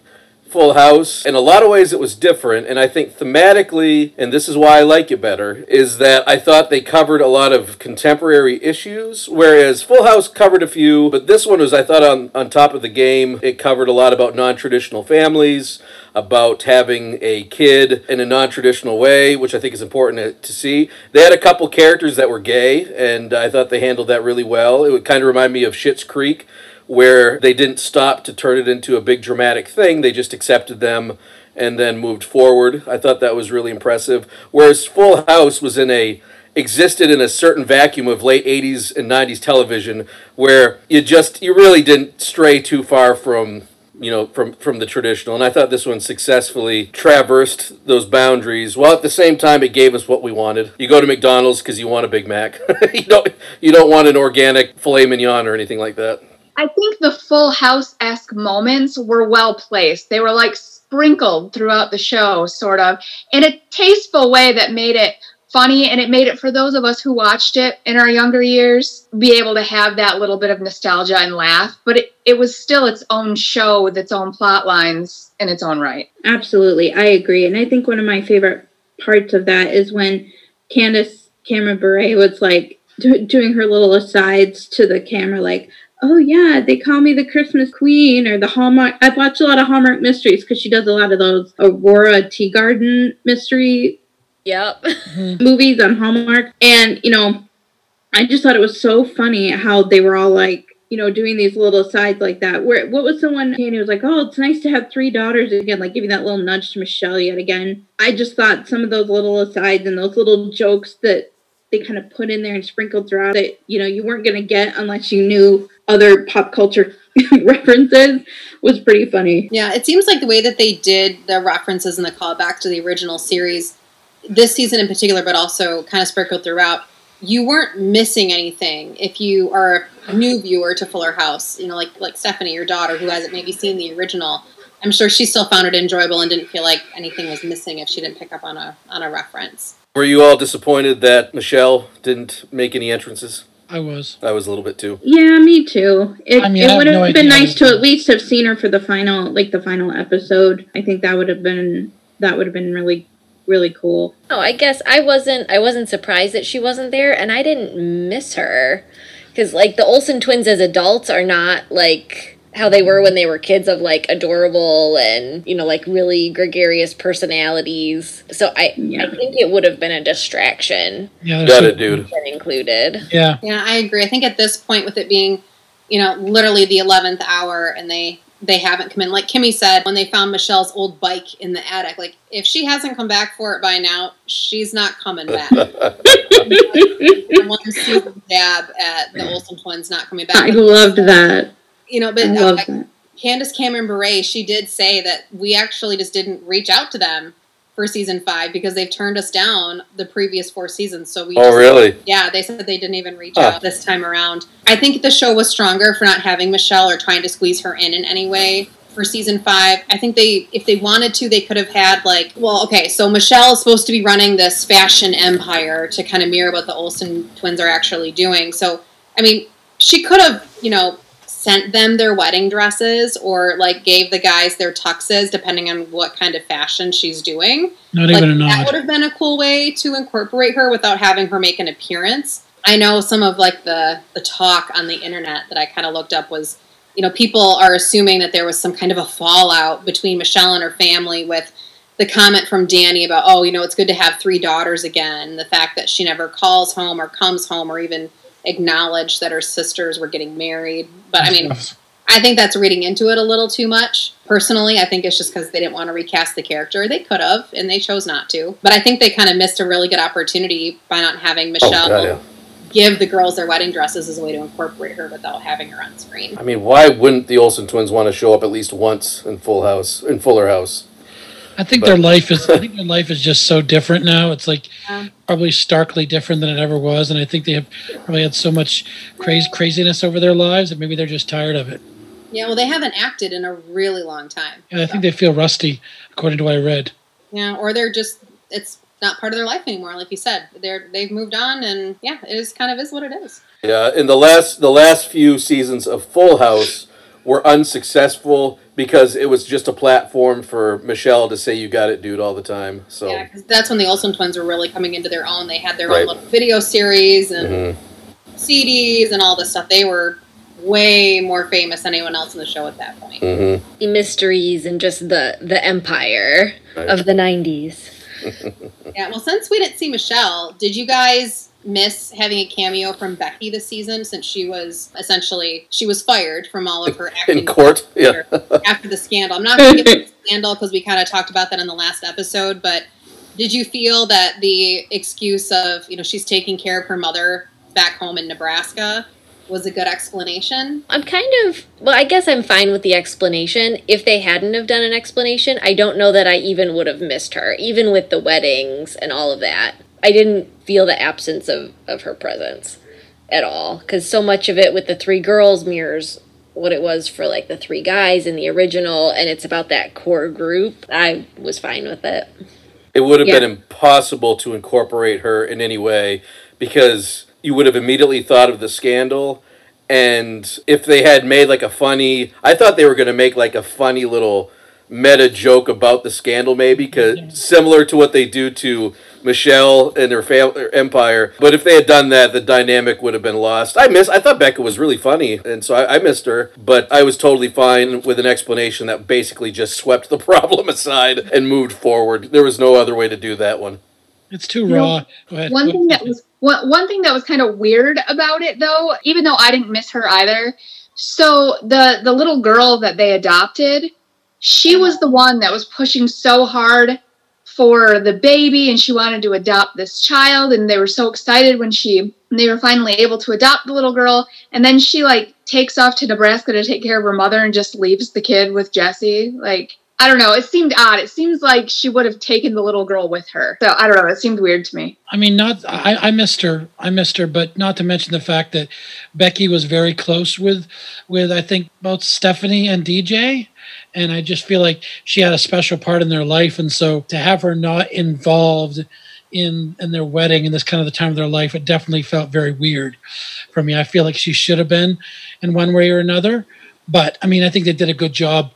Full House. In a lot of ways it was different, and I think thematically, and this is why I like it better, is that I thought they covered a lot of contemporary issues, whereas Full House covered a few, but this one was I thought on on top of the game. It covered a lot about non-traditional families, about having a kid in a non-traditional way, which I think is important to, to see. They had a couple characters that were gay, and I thought they handled that really well. It would kind of remind me of Schitt's Creek, where they didn't stop to turn it into a big dramatic thing. They just accepted them and then moved forward. I thought that was really impressive. Whereas Full House was in a existed in a certain vacuum of late 80s and 90s television where you just you really didn't stray too far from you know from from the traditional and i thought this one successfully traversed those boundaries while at the same time it gave us what we wanted you go to mcdonald's because you want a big mac <laughs> you don't you don't want an organic filet mignon or anything like that I think the full house esque moments were well placed. They were like sprinkled throughout the show, sort of, in a tasteful way that made it funny and it made it for those of us who watched it in our younger years be able to have that little bit of nostalgia and laugh. But it, it was still its own show with its own plot lines in its own right. Absolutely, I agree. And I think one of my favorite parts of that is when Candace Cameron Bure was like do- doing her little asides to the camera, like, "Oh yeah, they call me the Christmas Queen or the Hallmark." I've watched a lot of Hallmark mysteries because she does a lot of those Aurora Teagarden mystery Yep. Mm-hmm. <laughs> movies on Hallmark. And, you know, I just thought it was so funny how they were all like, you know, doing these little sides like that. Where what was someone one he was like, Oh, it's nice to have three daughters again, like giving that little nudge to Michelle yet again. I just thought some of those little asides and those little jokes that they kind of put in there and sprinkled throughout that, you know, you weren't gonna get unless you knew other pop culture <laughs> references was pretty funny. Yeah, it seems like the way that they did the references and the callback to the original series, this season in particular, but also kind of sprinkled throughout, you weren't missing anything if you are a new viewer to Fuller House. You know, like like Stephanie, your daughter, who hasn't maybe seen the original. I'm sure she still found it enjoyable and didn't feel like anything was missing if she didn't pick up on a on a reference. were you all disappointed that michelle didn't make any entrances I was. i was a little bit too Yeah, me too. It, I mean, it would have no been nice to at least have seen her for the final, like the final episode. I think that would have been that would have been really, really cool. Oh, I guess I wasn't I wasn't surprised that she wasn't there and I didn't miss her cuz like the Olsen twins as adults are not like how they were when they were kids of like adorable and you know like really gregarious personalities. So I Yeah. I think it would have been a distraction Yeah, got it dude included. Yeah, Yeah, I agree. I think at this point, with it being, you know, literally the eleventh hour, and they they haven't come in. Like Kimmy said, when they found Michelle's old bike in the attic, like if she hasn't come back for it by now, she's not coming back. One season dab at the Olsen twins not coming back. I loved that. You know, but I uh, that. Candace Cameron Bure, she did say that we actually just didn't reach out to them for season five because they've turned us down the previous four seasons. So we Oh, just- really? yeah, they said they didn't even reach Huh. out this time around. I think the show was stronger for not having Michelle or trying to squeeze her in in any way for season five. I think they, if they wanted to, they could have had like, well, okay, so Michelle is supposed to be running this fashion empire to kind of mirror what the Olsen twins are actually doing. So, I mean, she could have, you know, sent them their wedding dresses or like gave the guys their tuxes depending on what kind of fashion she's doing. Not Like, even a nod. that would have been a cool way to incorporate her without having her make an appearance. I know some of like the the talk on the internet that I kind of looked up was, you know, people are assuming that there was some kind of a fallout between Michelle and her family with the comment from Danny about, oh, you know, it's good to have three daughters again. The fact that she never calls home or comes home or even acknowledged that her sisters were getting married. But I mean, I think that's reading into it a little too much. Personally, I think it's just because they didn't want to recast the character. They could have, and they chose not to. But I think they kind of missed a really good opportunity by not having Oh, Michelle God, yeah. give the girls their wedding dresses as a way to incorporate her without having her on screen. I mean, why wouldn't the Olsen twins want to show up at least once in Full House, in Fuller House? I think But- their life is. I think <laughs> their life is just so different now. It's like Yeah. probably starkly different than it ever was, and I think they have probably had so much crazy craziness over their lives that maybe they're just tired of it. Yeah, well, they haven't acted in a really long time. And I think they feel rusty, according to what I read. Yeah, or they're just it's not part of their life anymore. Like you said, they're they've moved on, and yeah, it is kind of is what it is. Yeah, in the last the last few seasons of Full House were unsuccessful because it was just a platform for Michelle to say "you got it, dude" all the time. So Yeah, because that's when the Olsen twins were really coming into their own. They had their Right. own little video series and Mhm. CDs and all this stuff. They were way more famous than anyone else in the show at that point. Mhm. The mysteries and just the the empire Right. of the 90s. <laughs> Yeah, well, since we didn't see Michelle, did you guys miss having a cameo from Becky this season since she was essentially she was fired from all of her acting in court. <laughs> Yeah, <laughs> after the scandal. I'm not going to get the scandal because we kind of talked about that in the last episode, but did you feel that the excuse of, you know, she's taking care of her mother back home in Nebraska was a good explanation? I'm kind of well, I guess I'm fine with the explanation. If they hadn't have done an explanation, I don't know that I even would have missed her, even with the weddings and all of that. I didn't feel the absence of, of her presence at all because so much of it with the three girls mirrors what it was for like the three guys in the original and it's about that core group. I was fine with it. it would have Yeah. been impossible to incorporate her in any way because you would have immediately thought of the scandal. And if they had made like a funny, I thought they were going to make like a funny little meta joke about the scandal, maybe, cause similar to what they do to Michelle and her, fam- her empire. But if they had done that, the dynamic would have been lost. I miss. I thought Becca was really funny, and so I, I missed her. But I was totally fine with an explanation that basically just swept the <laughs> problem aside and moved forward. There was no other way to do that one. It's too raw. Go ahead. One thing that was one, one thing that was kind of weird about it though, even though I didn't miss her either. So the the little girl that they adopted, she was the one that was pushing so hard for the baby and she wanted to adopt this child and they were so excited when she they were finally able to adopt the little girl. And then she like takes off to Nebraska to take care of her mother and just leaves the kid with Jesse. Like I don't know. It seemed odd. It seems like she would have taken the little girl with her. So I don't know. It seemed weird to me. I mean, not I, I missed her. I missed her, but not to mention the fact that Becky was very close with, with I think both Stephanie and DJ, and I just feel like she had a special part in their life, and so to have her not involved in in their wedding and this kind of the time of their life, it definitely felt very weird for me. I feel like she should have been in one way or another, but I mean, I think they did a good job,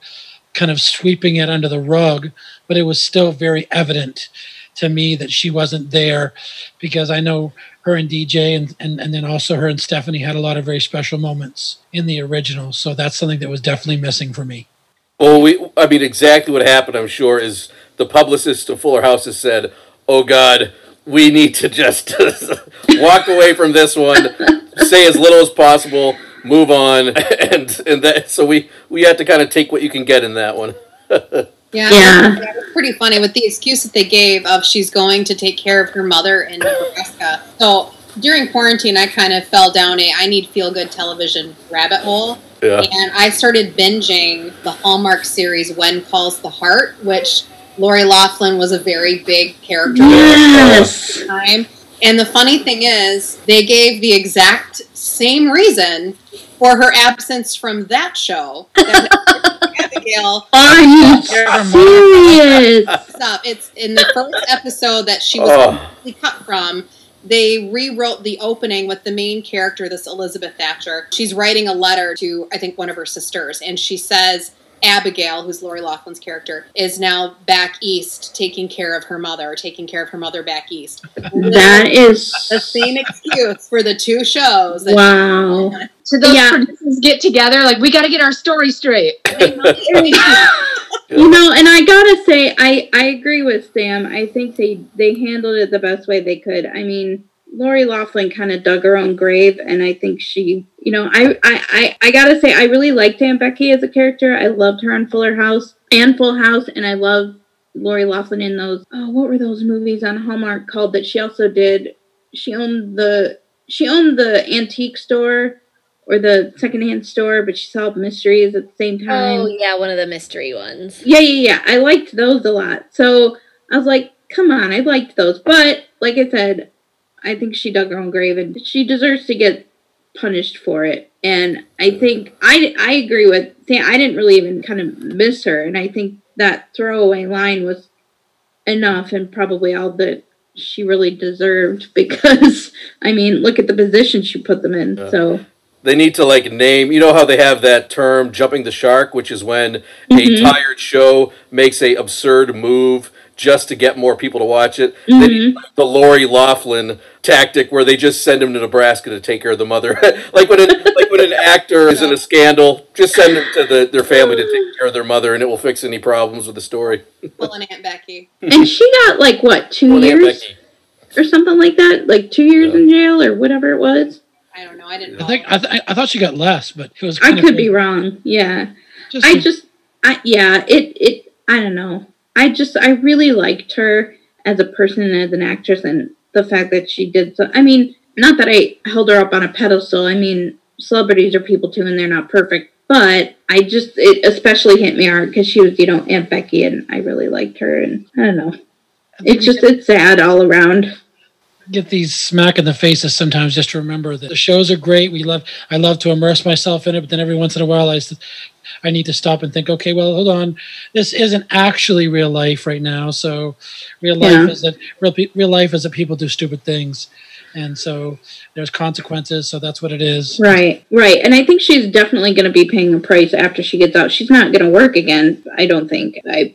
kind of sweeping it under the rug, but it was still very evident to me that she wasn't there because I know her and DJ and, and, and then also her and Stephanie had a lot of very special moments in the original. So that's something that was definitely missing for me. Well, we, I mean, exactly what happened, I'm sure, is the publicist of Fuller House has said, oh God, we need to just <laughs> walk away from this one, say as little as possible, move on, <laughs> and and that. So we we had to kind of take what you can get in that one. <laughs> Yeah, Yeah. it was pretty funny with the excuse that they gave of she's going to take care of her mother in Nebraska. So during quarantine, I kind of fell down a I need feel good television rabbit hole. Yeah. And I started binging the Hallmark series When Calls the Heart, which Lori Laughlin was a very big character Yes. at the time. And the funny thing is, they gave the exact same reason for her absence from that show. That Abigail <laughs> Are you serious? up. Uh, it's in the first episode that she was Oh. cut from. They rewrote the opening with the main character, this Elizabeth Thatcher. She's writing a letter to, I think, one of her sisters, and she says Abigail, who's Lori Laughlin's character, is now back east taking care of her mother, taking care of her mother back east. That is the same excuse for the two shows. Wow. <laughs> So those Yeah. producers get together, like we got to get our story straight. <laughs> You know, and I gotta say, I I agree with Sam. I think they they handled it the best way they could. I mean, Lori Laughlin kind of dug her own grave, and I think she, you know, I I I, I gotta say, I really liked Aunt Becky as a character. I loved her on Fuller House and Full House, and I love Lori Laughlin in those. Oh, what were those movies on Hallmark called that she also did? She owned the she owned the antique store or the secondhand store, but she solved mysteries at the same oh, time. Oh yeah, one of the mystery ones. Yeah, yeah, yeah. I liked those a lot. So I was like, come on, I liked those. But like I said, I think she dug her own grave and she deserves to get punished for it. And I think I I agree with Sam. I didn't really even kind of miss her, and I think that throwaway line was enough and probably all that she really deserved <laughs> because I mean, look at the position she put them in. Yeah. So They need to like name. You know how they have that term "jumping the shark," which is when Mhm. a tired show makes a absurd move just to get more people to watch it. They Mhm. need the Lori Laughlin tactic, where they just send him to Nebraska to take care of the mother. <laughs> like when an, like when an actor is in a scandal, just send them to the, their family to take care of their mother, and it will fix any problems with the story. <laughs> pulling Aunt Becky. and she got like what two Well, Aunt years Becky. or something like that, like two years Yeah. in jail or whatever it was. I don't know. I didn't. I think. I, th- I thought she got less, but it was. I kinda could be wrong. Yeah. Just I a- just I yeah, it it I don't know. I just I really liked her as a person and as an actress and the fact that she did so I mean, not that I held her up on a pedestal. I mean, celebrities are people too and they're not perfect. But I just it especially hit me hard because she was, you know, Aunt Becky and I really liked her and I don't know. It's just it's sad all around. Get these smack in the faces sometimes just to remember that the shows are great. We love I love to immerse myself in it, but then every once in a while I I need to stop and think, okay, well, hold on, this isn't actually real life right now. So, real life Yeah. is that real real life is that people do stupid things, and so there's consequences. So that's what it is. Right, right. And I think she's definitely going to be paying a price after she gets out. She's not going to work again, I don't think. I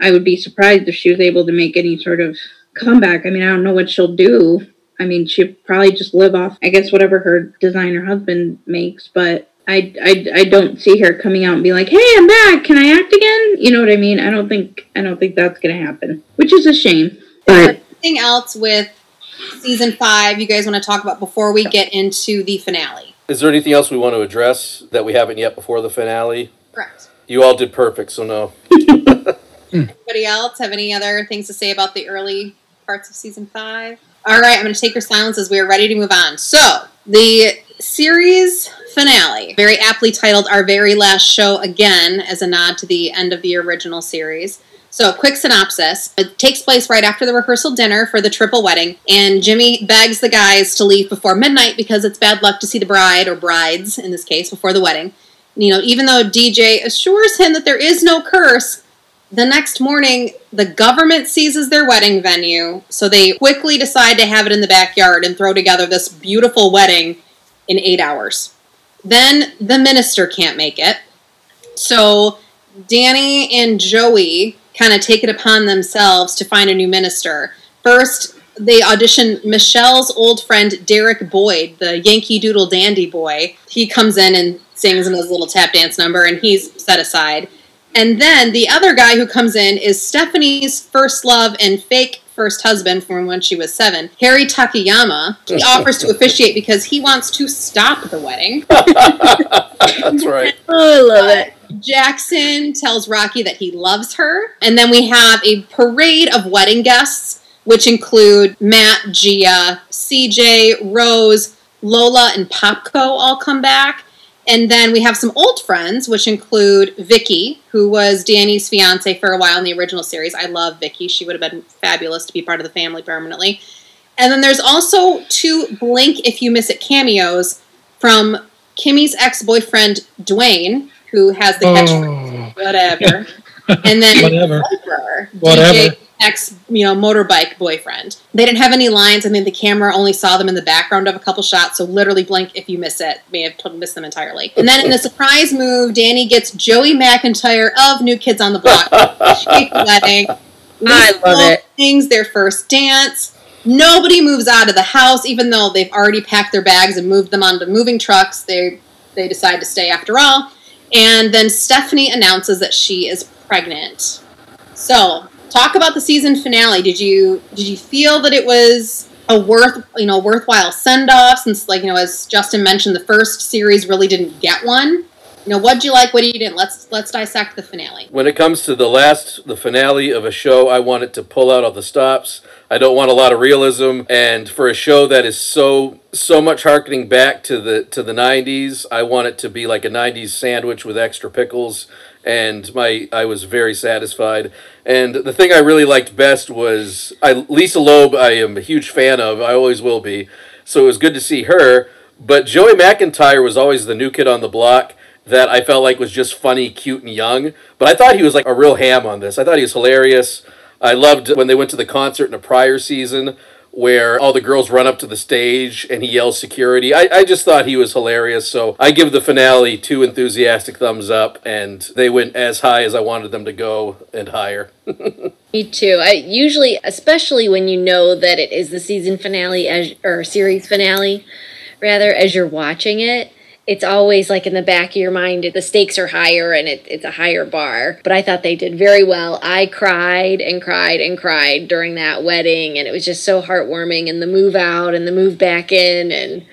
I would be surprised if she was able to make any sort of comeback. I mean, I don't know what she'll do. I mean, she'd probably just live off, I guess, whatever her designer husband makes, but I, I, I don't see her coming out and be like, "Hey, I'm back. Can I act again?" You know what I mean? I don't think I don't think that's going to happen, which is a shame. But Anything else with season five you guys want to talk about before we get into the finale? Is there anything else we want to address that we haven't yet before the finale? Correct. You all did perfect, so no. <laughs> <laughs> Mm. Anybody else have any other things to say about the early parts of season five? All right, I'm going to take your silence as we are ready to move on. So, the series finale, very aptly titled Our Very Last Show Again, as a nod to the end of the original series. So, a quick synopsis. It takes place right after the rehearsal dinner for the triple wedding, and Jimmy begs the guys to leave before midnight because it's bad luck to see the bride, or brides in this case, before the wedding. You know, even though DJ assures him that there is no curse, the next morning, the government seizes their wedding venue, so they quickly decide to have it in the backyard and throw together this beautiful wedding in eight hours. Then the minister can't make it, so Danny and Joey kind of take it upon themselves to find a new minister. First, they audition Michelle's old friend Derek Boyd, the Yankee Doodle Dandy boy. He comes in and sings in his little tap dance number, and he's set aside. And then the other guy who comes in is Stephanie's first love and fake first husband from when she was seven, Harry Takayama. He <laughs> offers to officiate because he wants to stop the wedding. <laughs> That's right. Oh, <laughs> I love it. Jackson tells Rocky that he loves her. And then we have a parade of wedding guests, which include Matt, Gia, CJ, Rose, Lola, and Popko all come back. And then we have some old friends, which include Vicky, who was Danny's fiance for a while in the original series. I love Vicky. She would have been fabulous to be part of the family permanently. And then there's also two blink if you miss it cameos from Kimmy's ex boyfriend, Dwayne, who has the catchphrase, Oh, whatever. <laughs> and then Whatever. Whatever. DJ ex, you know, motorbike boyfriend. They didn't have any lines. I mean, the camera only saw them in the background of a couple shots, so literally blink if you miss it. May have totally missed them entirely. And then in the surprise move, Danny gets Joey McIntyre of New Kids on the Block. <laughs> Wedding. I love it. Things their first dance. Nobody moves out of the house, even though they've already packed their bags and moved them onto moving trucks. They they decide to stay after all. And then Stephanie announces that she is pregnant. So, talk about the season finale. Did you did you feel that it was a worth you know worthwhile send off? Since like you know, as Justin mentioned, the first series really didn't get one. You know, what'd you like? What do you didn't? Let's let's dissect the finale. When it comes to the last, the finale of a show, I want it to pull out all the stops. I don't want a lot of realism, and for a show that is so so much harkening back to the to the '90s, I want it to be like a '90s sandwich with extra pickles. And my I was very satisfied. And the thing I really liked best was I Lisa Loeb. I am a huge fan of. I always will be. So it was good to see her. But Joey McIntyre was always the new kid on the block that I felt like was just funny, cute, and young. But I thought he was like a real ham on this. I thought he was hilarious. I loved when they went to the concert in a prior season where all the girls run up to the stage and he yells security. I, I just thought he was hilarious. So I give the finale two enthusiastic thumbs up, and they went as high as I wanted them to go and higher. <laughs> Me too. I usually, especially when you know that it is the season finale as or series finale, rather as you're watching it, it's always like in the back of your mind the stakes are higher and it, it's a higher bar. But I thought they did very well. I cried and cried and cried during that wedding, and it was just so heartwarming. And the move out and the move back in and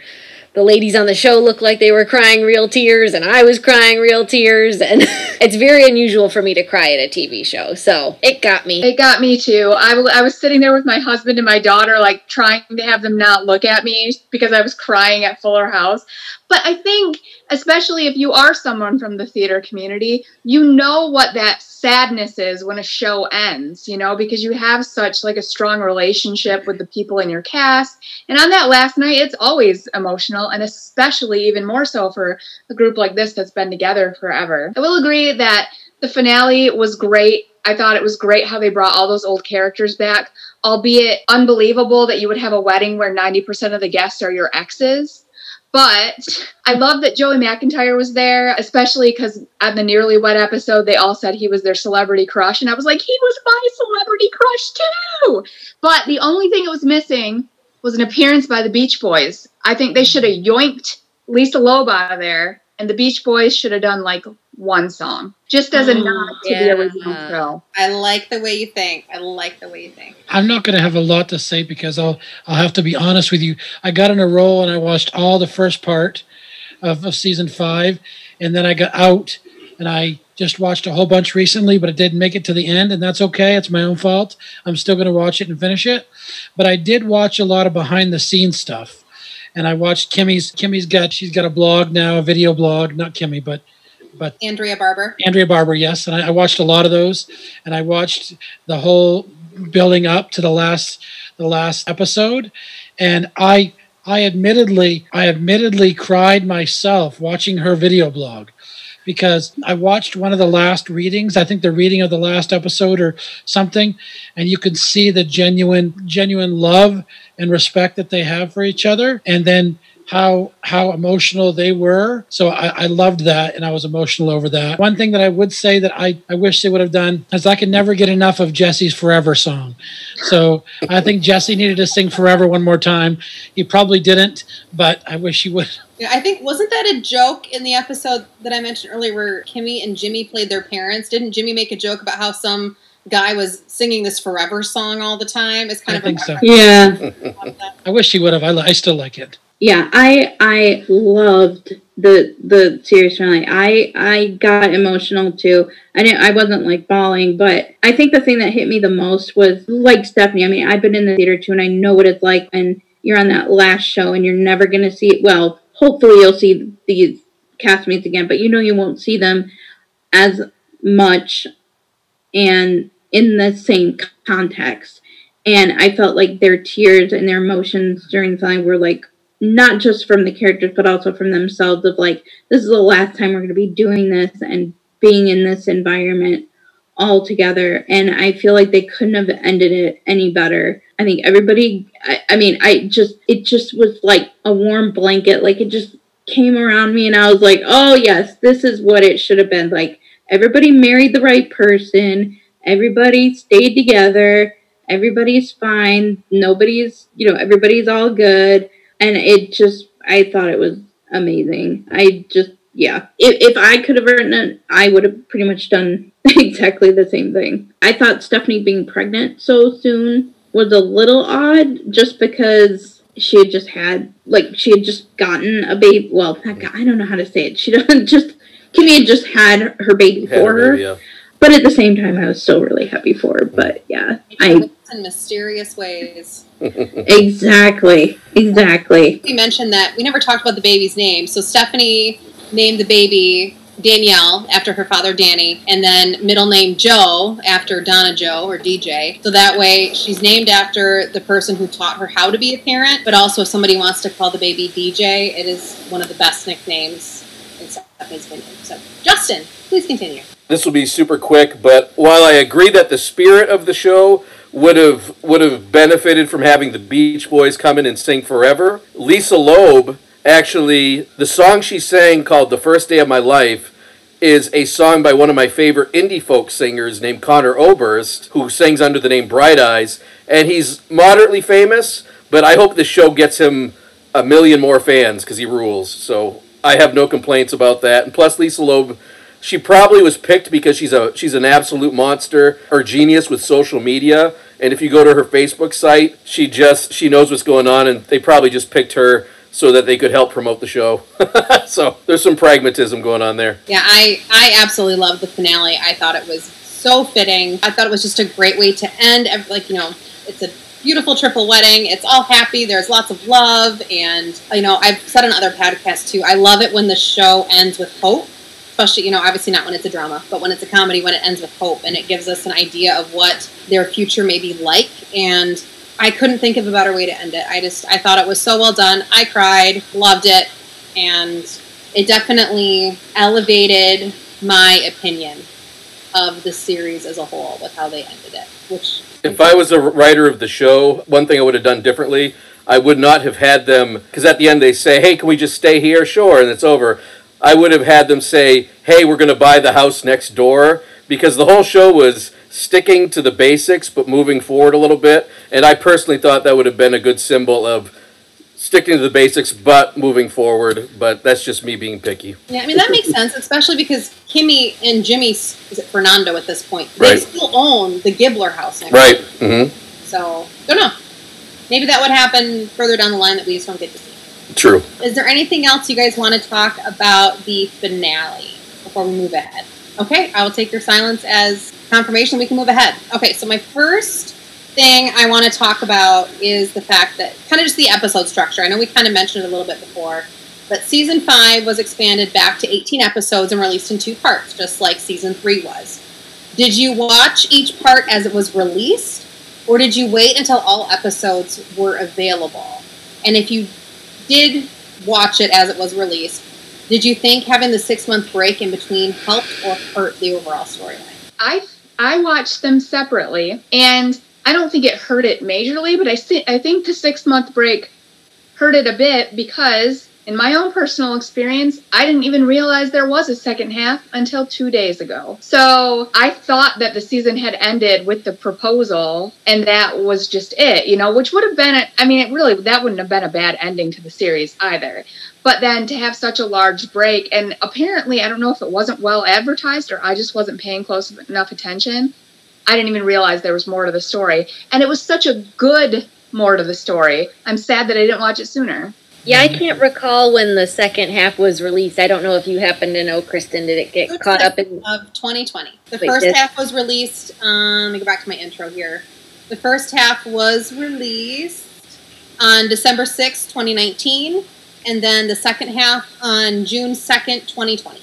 the ladies on the show looked like they were crying real tears and I was crying real tears and <laughs> it's very unusual for me to cry at a TV show. So, it got me. It got me too. I, w- I was sitting there with my husband and my daughter, like trying to have them not look at me because I was crying at Fuller House. But I think, especially if you are someone from the theater community, you know what that sadness is when a show ends, you know, because you have such like a strong relationship with the people in your cast. And on that last night, it's always emotional, and especially even more so for a group like this that's been together forever. I will agree that the finale was great. I thought it was great how they brought all those old characters back, albeit unbelievable that you would have a wedding where 90% of the guests are your exes. But I love that Joey McIntyre was there, especially because at the Nearly Wet episode, they all said he was their celebrity crush. And I was like, he was my celebrity crush too. But the only thing it was missing was an appearance by the Beach Boys. I think they should have yoinked Lisa of there, and the Beach Boys should have done like one song, just as a nod to the original show. I like the way you think. I like the way you think. I'm not going to have a lot to say because I'll I'll have to be honest with you. I got in a roll and I watched all the first part of, of season five, and then I got out and I just watched a whole bunch recently, but it didn't make it to the end, and that's okay. It's my own fault. I'm still going to watch it and finish it, but I did watch a lot of behind the scenes stuff, and I watched Kimmy's. Kimmy's got she's got a blog now, a video blog. Not Kimmy, but but Andrea Barber. Andrea Barber, yes, and I, I watched a lot of those, and I watched the whole building up to the last the last episode, and I I admittedly I admittedly cried myself watching her video blog because I watched one of the last readings, I think the reading of the last episode or something, and you could see the genuine genuine love and respect that they have for each other, and then how how emotional they were. So I, I loved that and I was emotional over that. One thing that I would say that I, I wish they would have done is I could never get enough of Jesse's Forever song. So I think Jesse needed to sing Forever one more time. He probably didn't, but I wish he would. Yeah, I think wasn't that a joke in the episode that I mentioned earlier where Kimmy and Jimmy played their parents? Didn't Jimmy make a joke about how some guy was singing this Forever song all the time? It's kind I of think a so. Yeah. I wish he would have. I, I still like it. Yeah, I I loved the the series finale. I I got emotional too. I didn't I wasn't like bawling, but I think the thing that hit me the most was like Stephanie. I mean, I've been in the theater too, and I know what it's like when you're on that last show and you're never gonna see. it. Well, hopefully you'll see these castmates again, but you know you won't see them as much and in the same context. And I felt like their tears and their emotions during the film were like not just from the characters, but also from themselves of like, this is the last time we're going to be doing this and being in this environment all together. And I feel like they couldn't have ended it any better. I think everybody, I, I mean, I just, it just was like a warm blanket. Like it just came around me and I was like, oh, yes, this is what it should have been. Like everybody married the right person, everybody stayed together, everybody's fine, nobody's, you know, everybody's all good. And it just, I thought it was amazing. I just, yeah. If, if I could have written it, I would have pretty much done <laughs> exactly the same thing. I thought Stephanie being pregnant so soon was a little odd just because she had just had like she had just gotten a baby well i don't know how to say it she <laughs> doesn't just kimmy had just had her baby Had for her baby, yeah. but at the same time i was still really happy for her but yeah i in mysterious ways. exactly exactly We mentioned that we never talked about the baby's name. So Stephanie named the baby Danielle after her father Danny, and then middle name Joe after Donna Jo or DJ. So that way she's named after the person who taught her how to be a parent, but also if somebody wants to call the baby DJ, it is one of the best nicknames in Stephanie's opinion. So Justin, please continue. this will be super quick, but while I agree that the spirit of the show would have would have benefited from having the Beach Boys come in and sing forever, Lisa Loeb actually the song she sang called "The First Day of My Life" is a song by one of my favorite indie folk singers named Conor Oberst, who sings under the name Bright Eyes, and he's moderately famous. But I hope this show gets him a million more fans because he rules. So I have no complaints about that. And plus, Lisa Loeb, she probably was picked because she's a she's an absolute monster or genius with social media. And if you go to her Facebook site, she just she knows what's going on, and they probably just picked her so that they could help promote the show. <laughs> so there's some pragmatism going on there. Yeah, I I absolutely loved the finale. I thought it was so fitting. I thought it was just a great way to end. Like you know, it's a beautiful triple wedding. It's all happy. There's lots of love, and you know, I've said on other podcasts too. I love it when the show ends with hope. Especially, you know, obviously not when it's a drama, but when it's a comedy, when it ends with hope and it gives us an idea of what their future may be like. And I couldn't think of a better way to end it. I just, I thought it was so well done. I cried, loved it, and it definitely elevated my opinion of the series as a whole with how they ended it. Which If I was a writer of the show, one thing I would have done differently, I would not have had them because at the end they say, "Hey, can we just stay here?" Sure, and it's over. I would have had them say, "Hey, we're going to buy the house next door," because the whole show was sticking to the basics but moving forward a little bit, and I personally thought that would have been a good symbol of sticking to the basics but moving forward. But that's just me being picky. yeah, I mean that makes sense, especially because Kimmy and Jimmy, is it Fernando at this point, they Right. still own the Gibbler house next Right. hmm So don't know. Maybe that would happen further down the line that we just don't get to see. True. Is there anything else you guys want to talk about the finale before we move ahead? Okay, I will take your silence as confirmation we can move ahead. Okay, so my first thing I want to talk about is the fact that kind of just the episode structure. I know we kind of mentioned it a little bit before, but season five was expanded back to 18 episodes and released in two parts, just like season three was. Did you watch each part as it was released, or did you wait until all episodes were available? And if you did watch it as it was released, did you think having the six month break in between helped or hurt the overall storyline? I I watched them separately, and I don't think it hurt it majorly, but I see, I think the six month break hurt it a bit because, in my own personal experience, I didn't even realize there was a second half until two days ago. So I thought that the season had ended with the proposal, and that was just it, you know, which would have been, a, I mean, it really that wouldn't have been a bad ending to the series either. But then to have such a large break, and apparently, I don't know if it wasn't well advertised or I just wasn't paying close enough attention. I didn't even realize there was more to the story. And it was such a good more to the story. I'm sad that I didn't watch it sooner. Yeah, I can't recall when the second half was released. I don't know if you happen to know, Kristen. Did it get caught up in? Of 2020. The Wait, first this- half was released, um, let me go back to my intro here. The first half was released on December sixth, 2019, and then the second half on June 2nd, 2020.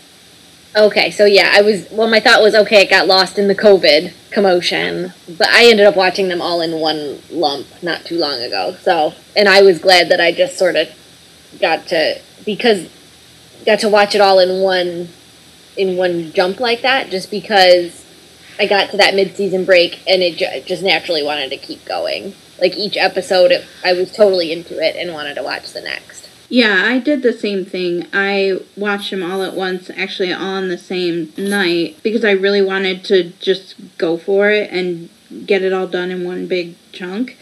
Okay, so yeah, I was well. My thought was okay. It got lost in the COVID commotion, but I ended up watching them all in one lump not too long ago. So, and I was glad that I just sort of got to because got to watch it all in one in one jump like that. Just because I got to that mid-season break and it ju- just naturally wanted to keep going. Like each episode, it, I was totally into it and wanted to watch the next. Yeah, I did the same thing. I watched them all at once, actually all on the same night, because I really wanted to just go for it and get it all done in one big chunk.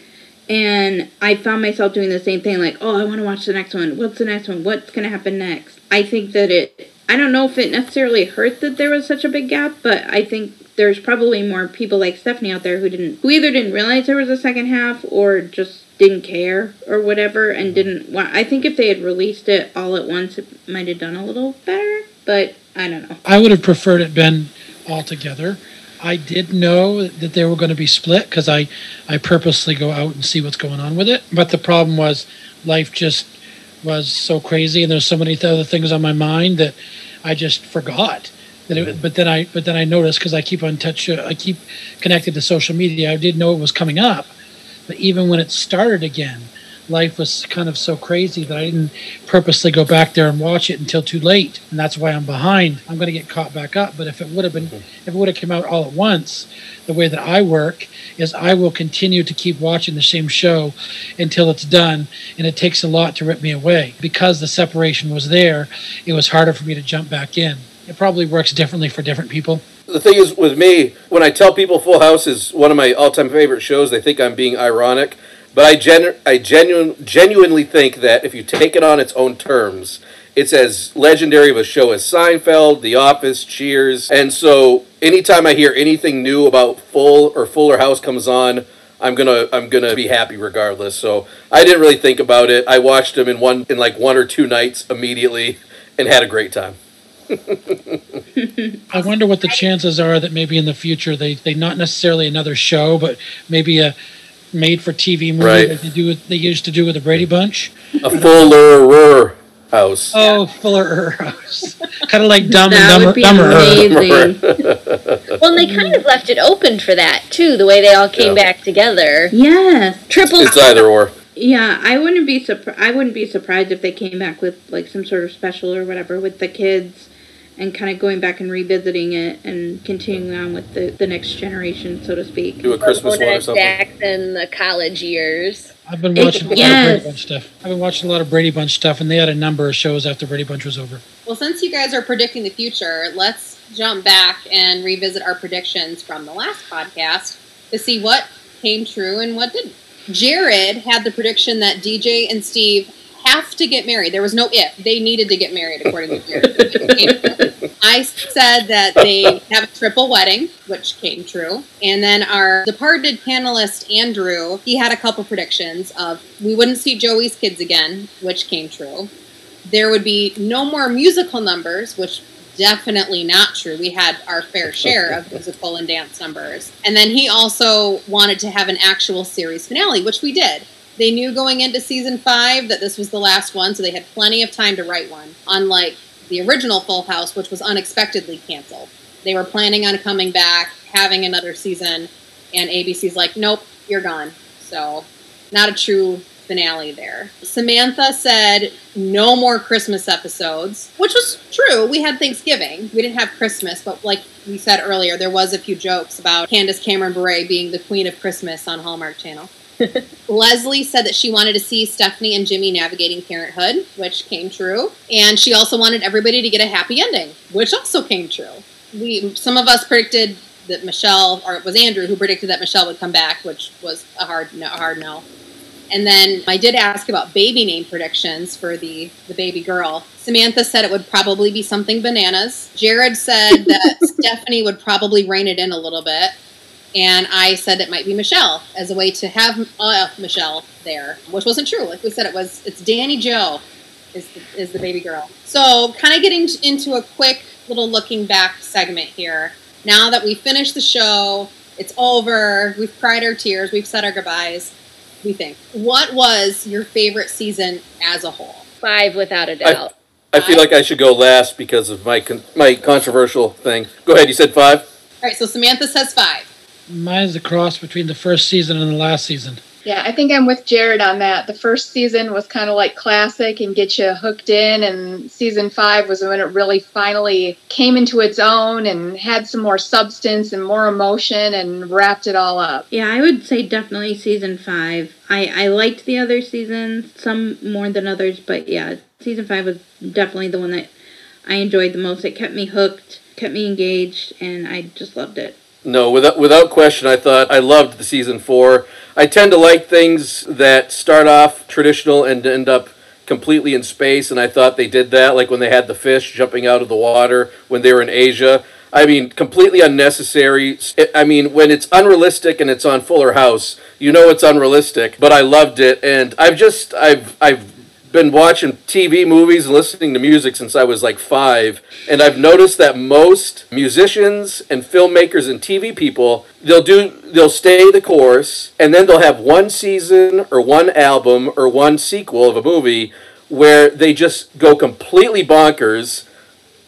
And I found myself doing the same thing, like, oh, I want to watch the next one. What's the next one? What's going to happen next? I think that it, I don't know if it necessarily hurt that there was such a big gap, but I think there's probably more people like Stephanie out there who didn't, who either didn't realize there was a second half or just didn't care or whatever and mm-hmm. didn't want. I think if they had released it all at once, it might have done a little better, but I don't know. I would have preferred it been all together. I did know that they were going to be split because I, I purposely go out and see what's going on with it. But the problem was life just was so crazy and there's so many other things on my mind that I just forgot. That it, mm-hmm. but then I but then I noticed because I keep on touch I keep connected to social media. I did know it was coming up, but even when it started again, life was kind of so crazy that I didn't purposely go back there and watch it until too late, and that's why I'm behind. I'm going to get caught back up. But if it would have been, if it would have come out all at once, the way that I work is I will continue to keep watching the same show until it's done, and it takes a lot to rip me away because the separation was there. It was harder for me to jump back in. It probably works differently for different people. The thing is, with me, when I tell people Full House is one of my all-time favorite shows, they think I'm being ironic. But I gen- I genu- genuinely think that if you take it on its own terms, it's as legendary of a show as Seinfeld, The Office, Cheers. And so anytime I hear anything new about Full or Fuller House comes on, I'm gonna I'm gonna be happy regardless. So I didn't really think about it. I watched them in one in like one or two nights immediately and had a great time. <laughs> I wonder what the chances are that maybe in the future they, they not necessarily another show, but maybe a made for TV movie Right. like they do with, they used to do with the Brady Bunch. A Fuller House. Oh, Fuller House, <laughs> kind of like Dumb That and would Dumber. be Dumber. amazing. <laughs> Well, and they kind of left it open for that too. The way they all came Yeah. back together. yes. Triple. It's either or. Yeah, I wouldn't be surprised. I wouldn't be surprised if they came back with like some sort of special or whatever with the kids, and kind of going back and revisiting it and continuing on with the, the next generation, so to speak. Do a Christmas one or Bonus something. Jackson, the college years. I've been watching a lot Yes. of Brady Bunch stuff. I've been watching a lot of Brady Bunch stuff, and they had a number of shows after Brady Bunch was over. Well, since you guys are predicting the future, let's jump back and revisit our predictions from the last podcast to see what came true and what didn't. Jared had the prediction that DJ and Steve have to get married. There was no if. They needed to get married, according to. I said that they have a triple wedding, which came true. And then our departed panelist, Andrew, he had a couple predictions of we wouldn't see Joey's kids again, which came true there would be no more musical numbers, which definitely not true. We had our fair share of musical and dance numbers. And then he also wanted to have an actual series finale, which we did. They knew going into season five that this was the last one, so they had plenty of time to write one, unlike the original Full House, which was unexpectedly canceled. They were planning on coming back, having another season, and ABC's like, nope, you're gone. So, not a true finale there. Samantha said no more Christmas episodes, which was true. We had Thanksgiving. We didn't have Christmas, but like we said earlier, there was a few jokes about Candace Cameron Bure being the queen of Christmas on Hallmark Channel. Leslie said that she wanted to see Stephanie and Jimmy navigating parenthood, which came true. And she also wanted everybody to get a happy ending, which also came true. We some of us predicted that Michelle, or it was Andrew who predicted that Michelle would come back, which was a hard no. A hard no. And then I did ask about baby name predictions for the, the baby girl. Samantha said it would probably be something bananas. Jared said that <laughs> Stephanie would probably rein it in a little bit. And I said it might be Michelle as a way to have uh, Michelle there, which wasn't true. Like we said, it was it's Danny Joe is the, is the baby girl. So kind of getting into a quick little looking back segment here. Now that we finished the show, it's over. We've cried our tears. We've said our goodbyes we think. What was your favorite season as a whole? Five without a doubt. I feel like I should go last because of my con- my controversial thing. Go ahead. You said five. All right, so Samantha says five. Mine's a cross between the first season and the last season. Yeah, I think I'm with Jared on that. The first season was kind of like classic and get you hooked in, and season five was when it really finally came into its own and had some more substance and more emotion and wrapped it all up. Yeah, I would say definitely season five. I, I liked the other seasons, some more than others, but yeah, season five was definitely the one that I enjoyed the most. It kept me hooked, kept me engaged, and I just loved it. No, without without question, I thought I loved the season four. I tend to like things that start off traditional and end up completely in space, and I thought they did that, like when they had the fish jumping out of the water when they were in Asia. I mean, completely unnecessary. Eh, I mean, when it's unrealistic and it's on Fuller House, you know it's unrealistic. But I loved it, and I've just I've I've been watching TV movies and listening to music since I was like five, and I've noticed that most musicians and filmmakers and TV people they'll do they'll stay the course, and then they'll have one season or one album or one sequel of a movie where they just go completely bonkers.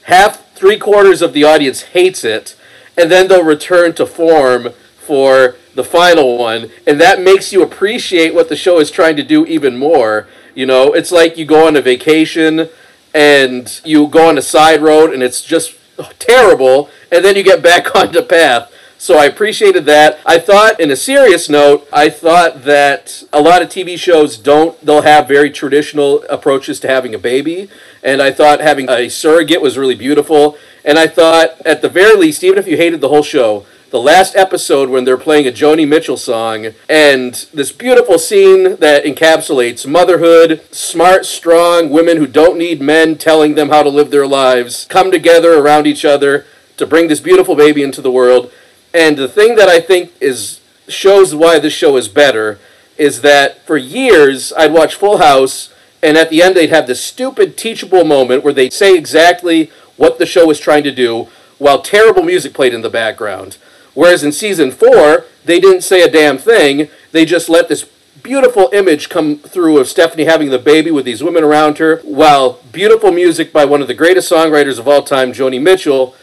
Half three quarters of the audience hates it, and then they'll return to form for the final one, and that makes you appreciate what the show is trying to do even more. You know, it's like you go on a vacation and you go on a side road and it's just terrible, and then you get back <laughs> on the path. So I appreciated that. I thought, in a serious note, I thought that a lot of TV shows don't, they'll have very traditional approaches to having a baby. And I thought having a surrogate was really beautiful. And I thought, at the very least, even if you hated the whole show, the last episode when they're playing a Joni Mitchell song and this beautiful scene that encapsulates motherhood, smart, strong women who don't need men telling them how to live their lives, come together around each other to bring this beautiful baby into the world. And the thing that I think is shows why this show is better is that for years I'd watch Full House and at the end they'd have this stupid teachable moment where they'd say exactly what the show was trying to do while terrible music played in the background. Whereas in season four, they didn't say a damn thing. They just let this beautiful image come through of Stephanie having the baby with these women around her, while beautiful music by one of the greatest songwriters of all time, Joni Mitchell,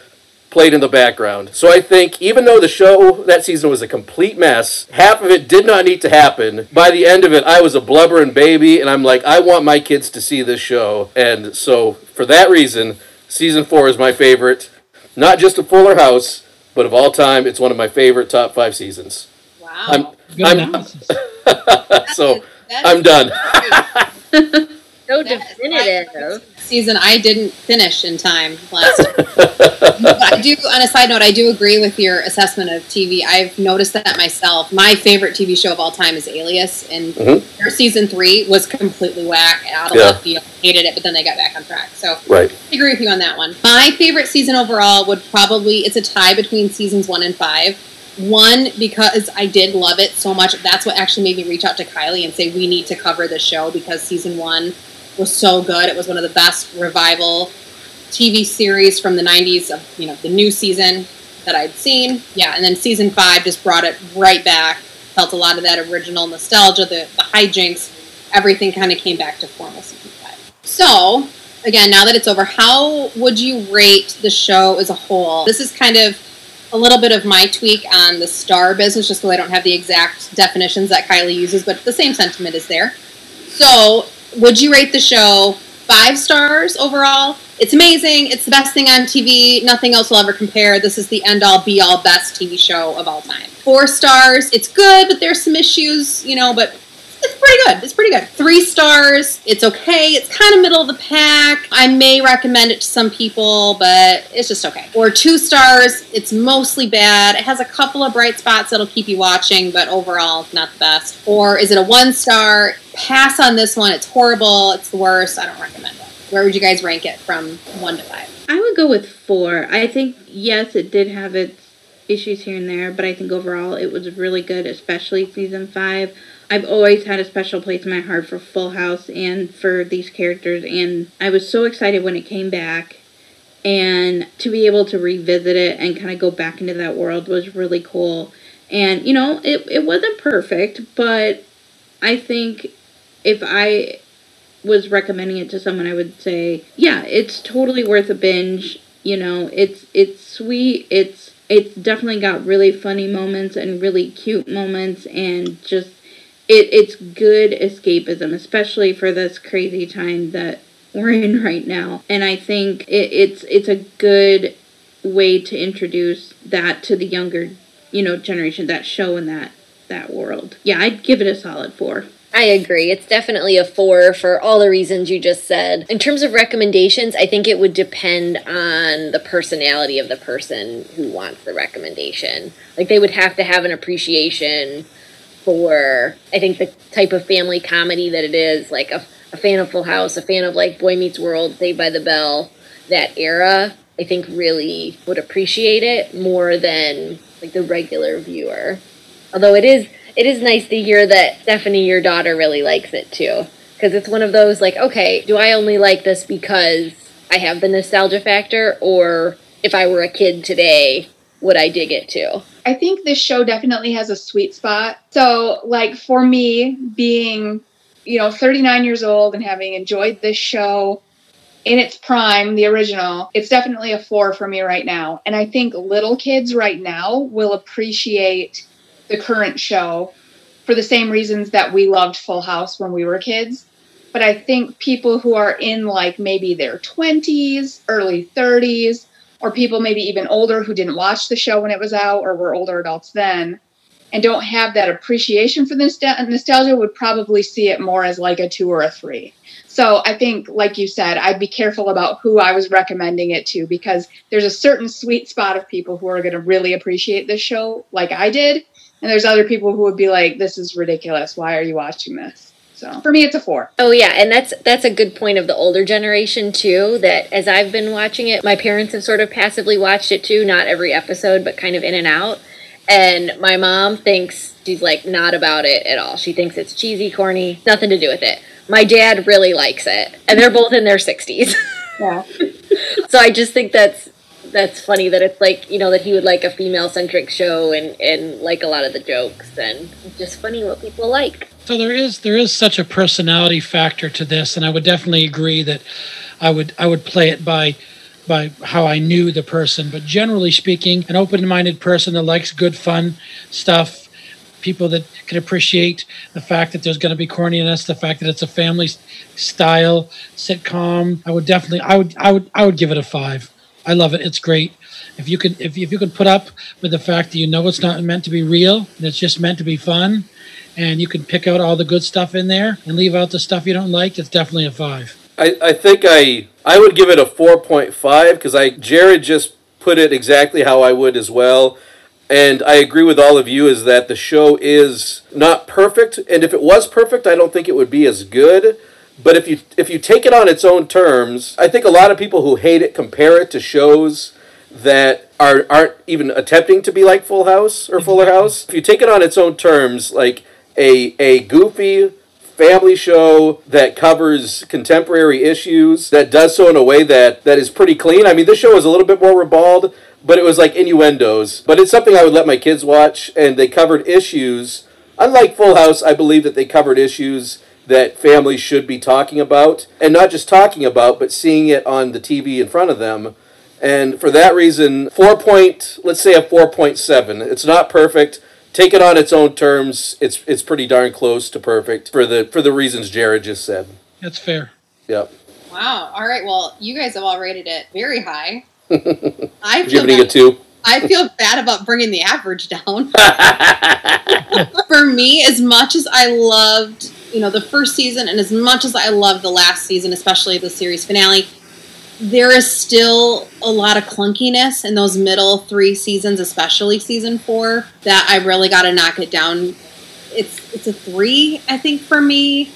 played in the background. So I think even though the show that season was a complete mess, half of it did not need to happen. By the end of it, I was a blubbering baby, and I'm like, I want my kids to see this show. And so for that reason, season four is my favorite. Not just a Fuller House, but of all time, it's one of my favorite top five seasons. Wow. I'm, Good I'm analysis. <laughs> so That I'm done. <laughs> So That is definitive. season I didn't finish in time last <laughs> time. I do on a side note, I do agree with your assessment of TV. I've noticed that myself. My favorite TV show of all time is Alias, and Mhm. their season three was completely whack out of Yeah. left field. Hated it, but then they got back on track. So Right. I agree with you on that one. My favorite season overall would probably it's a tie between seasons one and five. One because I did love it so much. That's what actually made me reach out to Kylie and say we need to cover the show because season one was so good. It was one of the best revival TV series from the '90s of you know the new season that I'd seen. Yeah, and then season five just brought it right back. Felt a lot of that original nostalgia, the the hijinks, everything kind of came back to form with season five. So again, now that it's over, how would you rate the show as a whole? This is kind of a little bit of my tweak on the star business, just because I don't have the exact definitions that Kylie uses, but the same sentiment is there. So, would you rate the show five stars overall? It's amazing. It's the best thing on TV. Nothing else will ever compare. This is the end all be all best TV show of all time. Four stars. It's good, but there's some issues, you know, but pretty good. It's pretty good. Three stars. It's okay. It's kind of middle of the pack. I may recommend it to some people, but it's just okay. Or two stars. It's mostly bad. It has a couple of bright spots that'll keep you watching, but overall, not the best. Or is it a one star? Pass on this one. It's horrible. It's the worst. I don't recommend it. Where would you guys rank it from one to five? I would go with four. I think yes, it did have its issues here and there, but I think overall it was really good, especially season five. I've always had a special place in my heart for Full House and for these characters, and I was so excited when it came back. And to be able to revisit it and kind of go back into that world was really cool. And you know, it it wasn't perfect, but I think if I was recommending it to someone, I would say, yeah, it's totally worth a binge. You know, it's it's sweet. It's it's definitely got really funny moments and really cute moments and just it it's good escapism, especially for this crazy time that we're in <laughs> right now. And I think it, it's it's a good way to introduce that to the younger, you know, generation, that show in that that world. Yeah, I'd give it a solid four. I agree. It's definitely a four for all the reasons you just said. In terms of recommendations, I think it would depend on the personality of the person who wants the recommendation. Like, they would have to have an appreciation for, I think, the type of family comedy that it is, like a, a fan of Full House, a fan of like Boy Meets World, Saved by the Bell, that era. I think really would appreciate it more than like the regular viewer. Although it is it is nice to hear that Stephanie, your daughter, really likes it too. Because it's one of those like, okay, do I only like this because I have the nostalgia factor, or if I were a kid today, would I dig it too? I think this show definitely has a sweet spot. So, like for me, being, you know, 39 years old and having enjoyed this show in its prime, the original, it's definitely a four for me right now. And I think little kids right now will appreciate the current show for the same reasons that we loved Full House when we were kids. But I think people who are in like maybe their 20s, early 30s, or people maybe even older who didn't watch the show when it was out or were older adults then and don't have that appreciation for the nostalgia would probably see it more as like a two or a three. So I think, like you said, I'd be careful about who I was recommending it to because there's a certain sweet spot of people who are going to really appreciate this show, like I did, and there's other people who would be like, "This is ridiculous. Why are you watching this?" So for me, it's a four. Oh yeah, and that's that's a good point of the older generation too. That as I've been watching it, my parents have sort of passively watched it too, not every episode, but kind of in and out. And my mom thinks she's like not about it at all. She thinks it's cheesy, corny, nothing to do with it. My dad really likes it, and they're both in their sixties. <laughs> Yeah. so I just think that's that's funny that it's like you know that he would like a female centric show and and like a lot of the jokes and just funny what people like so there is there is such a personality factor to this and i would definitely agree that i would i would play it by by how i knew the person but generally speaking an open-minded person that likes good fun stuff people that can appreciate the fact that there's going to be corniness the fact that it's a family style sitcom i would definitely i would i would i would give it a five I love it. It's great. If you can, if, if you can put up with the fact that you know it's not meant to be real, and it's just meant to be fun, and you can pick out all the good stuff in there and leave out the stuff you don't like, it's definitely a five. I, I think I I would give it a four point five because I Jared just put it exactly how I would as well. And I agree with all of you is that the show is not perfect, and if it was perfect, I don't think it would be as good. But if you if you take it on its own terms, I think a lot of people who hate it compare it to shows that are aren't even attempting to be like Full House or Fuller mm-hmm. House. If you take it on its own terms, like a a goofy family show that covers contemporary issues that does so in a way that that is pretty clean. I mean, this show is a little bit more ribald, but it was like innuendos. But it's something I would let my kids watch, and they covered issues. Unlike Full House, I believe that they covered issues that families should be talking about, and not just talking about, but seeing it on the TV in front of them. And for that reason, four point, let's say a four point seven. It's not perfect. Take it on its own terms. It's it's pretty darn close to perfect for the for the reasons Jared just said. That's fair. Yep. Wow. All right. Well, you guys have all rated it very high. <laughs> I Did you feel giving bad, it two? I feel bad about bringing the average down. <laughs> <laughs> For me, as much as I loved, you know, the first season, and as much as I loved the last season, especially the series finale, there is still a lot of clunkiness in those middle three seasons, especially season four, that I really got to knock it down. It's it's a three, I think, for me.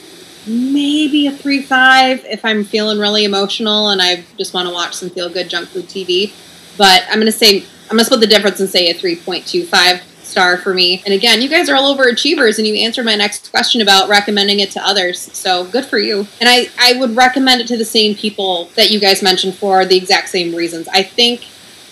Maybe a three five if I'm feeling really emotional and I just want to watch some feel good junk food TV. But I'm gonna say I'm gonna split the difference and say a three point two five star for me. And again, you guys are all overachievers, and you answered my next question about recommending it to others. So good for you. And I I would recommend it to the same people that you guys mentioned for the exact same reasons. I think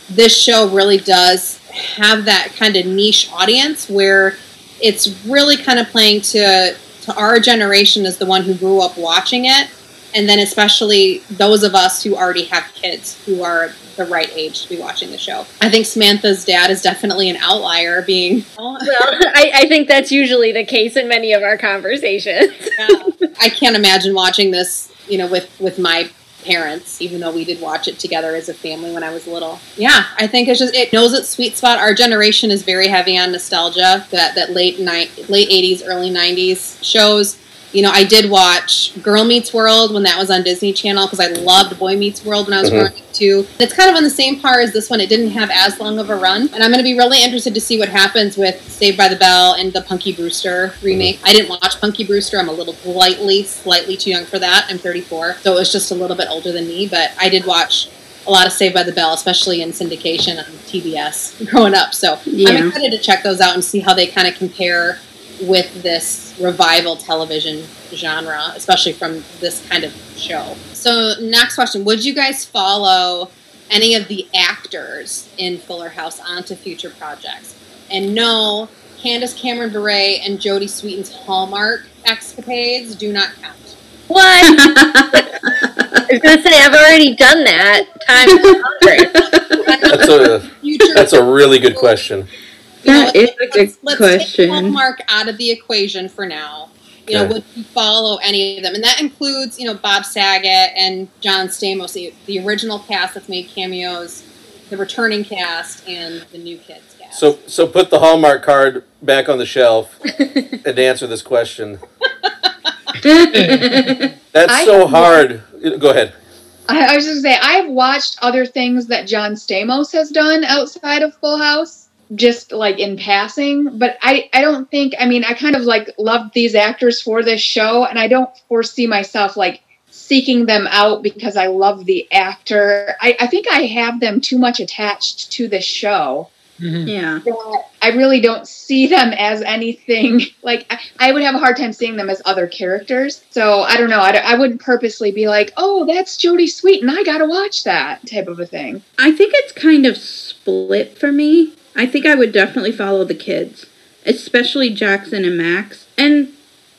this show really does have that kind of niche audience where it's really kind of playing to to our generation as the one who grew up watching it and then especially those of us who already have kids who are the right age to be watching the show. I think Samantha's dad is definitely an outlier, being. <laughs> Well, I, I think that's usually the case in many of our conversations. <laughs> Yeah. I can't imagine watching this, you know, with with my parents, even though we did watch it together as a family when I was little. Yeah, I think it's just it knows its sweet spot. Our generation is very heavy on nostalgia. That that late night, late eighties, early nineties shows. You know, I did watch Girl Meets World when that was on Disney Channel because I loved Boy Meets World when I was Mhm. growing up too. It's kind of on the same par as this one. It didn't have as long of a run, and I'm going to be really interested to see what happens with Saved by the Bell and the Punky Brewster remake. I didn't watch Punky Brewster. I'm a little slightly, slightly too young for that. I'm 34, so it was just a little bit older than me. But I did watch a lot of Saved by the Bell, especially in syndication on TBS <laughs> growing up. So Yeah. I'm excited to check those out and see how they kind of compare with this revival television genre, especially from this kind of show. So, next question Would you guys follow any of the actors in Fuller House onto future projects? And no, Candace Cameron Bure and Jodie Sweetin's Hallmark escapades do not count. What? <laughs> I was gonna say I've already done that. Time is <laughs> That's a that's a really good question. You know, That is a let's- good let's question. Take Hallmark out of the equation for now. You know, Okay. would you follow any of them? And that includes, you know, Bob Saget and John Stamos, the, the original cast that's made cameos, the returning cast, and the new kids cast. So so put the Hallmark card back on the shelf <laughs> and answer this question. <laughs> That's I so have- hard. Go ahead. I, I was just gonna say I've watched other things that John Stamos has done outside of Full House, just like in passing. But I, I don't think I mean I kind of like loved these actors for this show, and I don't foresee myself like seeking them out because I love the actor. I, I think I have them too much attached to the show. Mhm. yeah. that I really don't see them as anything <laughs> like I, I would have a hard time seeing them as other characters. So I don't know. I, I wouldn't purposely be like, oh, that's Jodie Sweet, and I gotta watch that type of a thing. I think it's kind of split for me. I think I would definitely follow the kids, especially Jackson and Max, and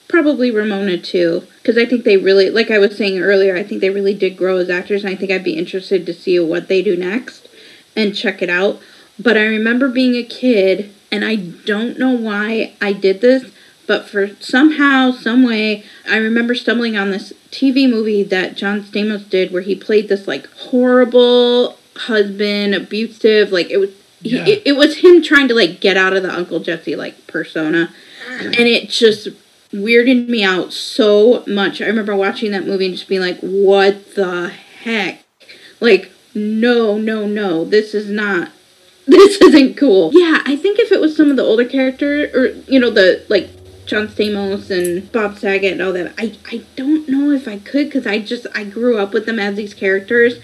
probably Ramona too, because I think they really, like I was saying earlier, I think they really did grow as actors, and I think I'd be interested to see what they do next and check it out. But I remember being a kid, and I don't know why I did this, but for somehow, some way, I remember stumbling on this TV movie that John Stamos did where he played this like horrible husband, abusive, like it was he- Yeah. it, it was him trying to like get out of the Uncle Jesse like persona. Mm. And it just weirded me out so much. I remember watching that movie and just being like, what the heck? Like, no, no, no, this is not <laughs> this isn't cool. Yeah, I think if it was some of the older characters, or you know, the like John Stamos and Bob Saget and all that, I I don't know if I could because I just I grew up with them as these characters,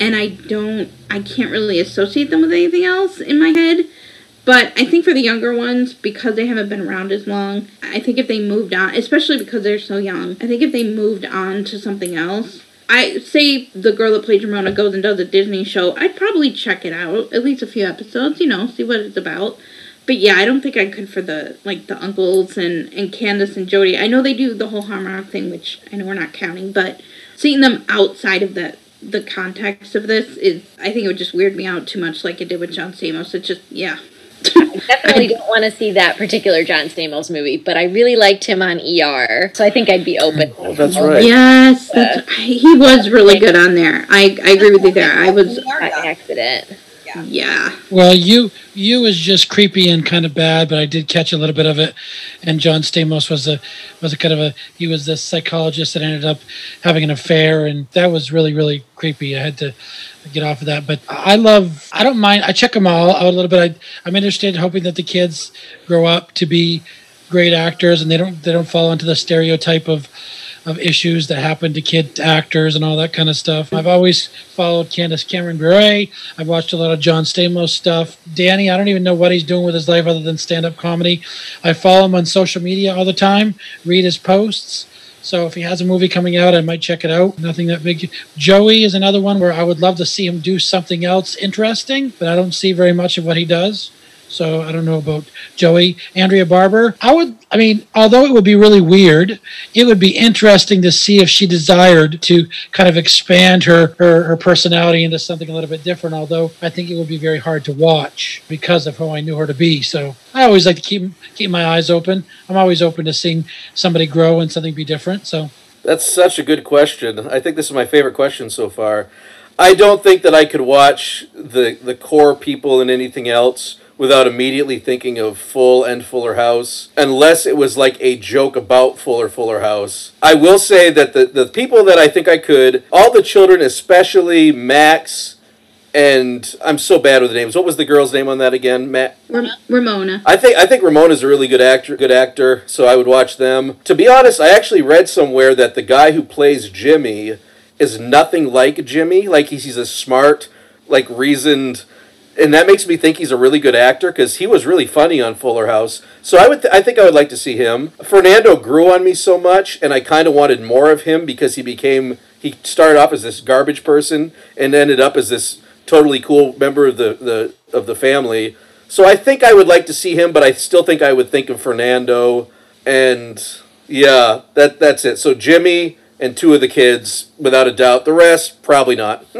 and I don't I can't really associate them with anything else in my head. But I think for the younger ones, because they haven't been around as long, I think if they moved on, especially because they're so young, I think if they moved on to something else, I say the girl that played Ramona goes and does a Disney show, I'd probably check it out, at least a few episodes, you know, see what it's about. But yeah, I don't think I could for the like the uncles and and Candace and Jodie. I know they do the whole Hallmark thing, which I know we're not counting, but seeing them outside of the the context of this is, I think it would just weird me out too much, like it did with John Stamos. It just, yeah. Definitely don't want to see that particular John Stamos movie, but I really liked him on ER, so I think I'd be open. Oh, that's right. Yes, that's, he was really good on there. I, I agree with you there. I was, By accident. Yeah. Well, you you was just creepy and kind of bad, but I did catch a little bit of it. And John Stamos was a was a kind of a he was the psychologist that ended up having an affair, and that was really really creepy. I had to get off of that, but I love I don't mind. I check them all out a little bit. I, I'm interested, hoping that the kids grow up to be great actors, and they don't they don't fall into the stereotype of of issues that happen to kid actors and all that kind of stuff. I've always followed Candace Cameron Bure. I've watched a lot of John Stamos stuff. Danny, I don't even know what he's doing with his life other than stand up comedy. I follow him on social media all the time, read his posts. So if he has a movie coming out, I might check it out. Nothing that big. Joey is another one where I would love to see him do something else interesting, but I don't see very much of what he does. So I don't know about Joey. Andrea Barber. I would, I mean, although it would be really weird, it would be interesting to see if she desired to kind of expand her, her, her personality into something a little bit different. Although I think it would be very hard to watch because of who I knew her to be. So I always like to keep keep my eyes open. I'm always open to seeing somebody grow and something be different. So That's such a good question. I think this is my favorite question so far. I don't think that I could watch the the core people and anything else without immediately thinking of Full and Fuller House, unless it was like a joke about Fuller Fuller House. I will say that the, the people that I think I could, all the children, especially Max, and I'm so bad with the names. What was the girl's name on that again? Matt. Ramona. I think I think Ramona's a really good actor, good actor. So I would watch them. To be honest, I actually read somewhere that the guy who plays Jimmy is nothing like Jimmy. Like he's, he's a smart, like reasoned, and that makes me think he's a really good actor because he was really funny on Fuller House. So I would, th- I think I would like to see him. Fernando grew on me so much, and I kind of wanted more of him because he became. He started off as this garbage person and ended up as this totally cool member of the, the of the family. So I think I would like to see him, but I still think I would think of Fernando and yeah, that that's it. So Jimmy and two of the kids, without a doubt. The rest, probably not. <laughs>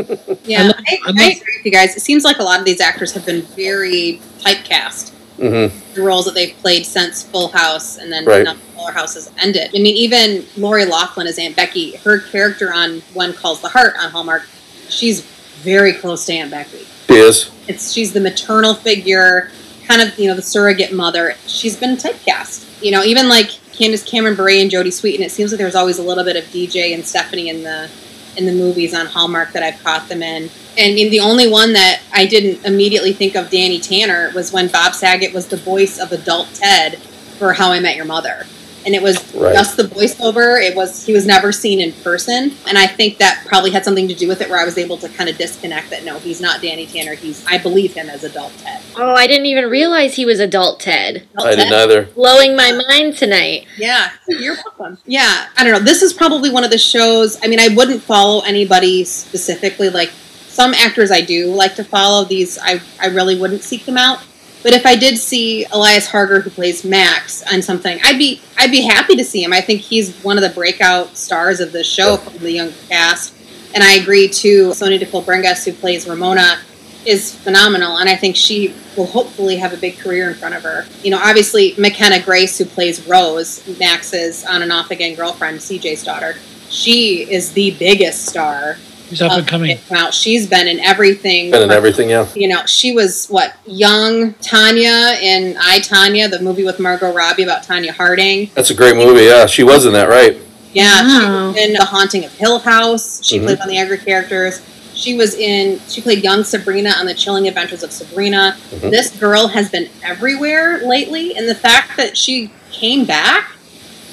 Yeah, I love- I, I I agree with you guys. It seems like a lot of these actors have been very typecast. mm-hmm. The roles that they've played since Full House, and then Right. Fuller House has ended. I mean, even Lori Loughlin as Aunt Becky, her character on When Calls the Heart on Hallmark, she's very close to Aunt Becky. Is It's she's the maternal figure, kind of you know the surrogate mother. She's been typecast. You know, even like Candace Cameron Bure and Jodie Sweetin. It seems like there's always a little bit of DJ and Stephanie in the in the movies on Hallmark that I've caught them in. And I mean, the only one that I didn't immediately think of Danny Tanner was when Bob Saget was the voice of adult Ted for How I Met Your Mother. And it was Right. just the voiceover. It was he was never seen in person, and I think that probably had something to do with it, where I was able to kind of disconnect that. No, he's not Danny Tanner. He's I believe him as adult Ted. Oh, I didn't even realize he was adult Ted. Adult I Ted? didn't either. Blowing my mind tonight. Yeah, you're welcome. Yeah, I don't know. This is probably one of the shows. I mean, I wouldn't follow anybody specifically. Like some actors, I do like to follow. These, I, I really wouldn't seek them out. But if I did see Elias Harger, who plays Max, on something, I'd be I'd be happy to see him. I think he's one of the breakout stars of the show from the young cast. And I agree too. Sonia Nicole Bringas, who plays Ramona, is phenomenal, and I think she will hopefully have a big career in front of her. You know, obviously McKenna Grace, who plays Rose, Max's on and off again girlfriend, CJ's daughter, she is the biggest star. He's up and coming. It Come Out. She's been in everything. And in everything, yeah. You know, she was what young Tonya in I Tonya, the movie with Margot Robbie about Tonya Harding. That's a great movie. Yeah, she was in that, right? Yeah, Wow. she was in The Haunting of Hill House. She Mhm. played one of the younger characters. She was in. She played young Sabrina on The Chilling Adventures of Sabrina. Mhm. This girl has been everywhere lately, and the fact that she came back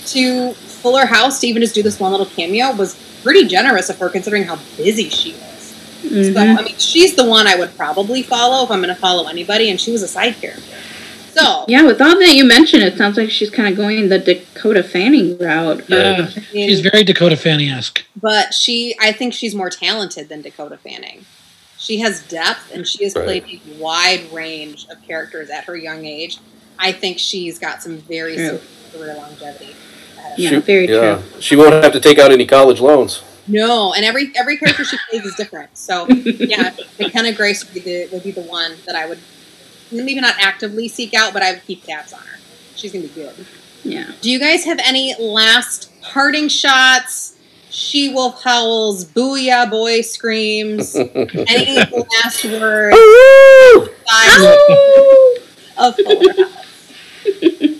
to Fuller House to even just do this one little cameo was pretty generous of her, considering how busy she was. So Mhm. I mean, she's the one I would probably follow if I'm going to follow anybody, and she was a side character. So Yeah, with all that you mentioned, it sounds like she's kind of going the Dakota Fanning route. Yeah, I mean, she's very Dakota Fanning esque. but she i think she's more talented than dakota fanning she has depth and she has Right. played a wide range of characters at her young age i think she's got some very True. career longevity ahead of Yeah, her. very yeah. true. She won't have to take out any college loans. no and every every character she plays is different so <laughs> yeah mckenna grace would be the would be the one that i would maybe not actively seek out but i would keep tabs on her she's gonna be good Yeah. do you guys have any last parting shots she wolf howls booyah boy screams <laughs> any last words of Fuller House? <laughs>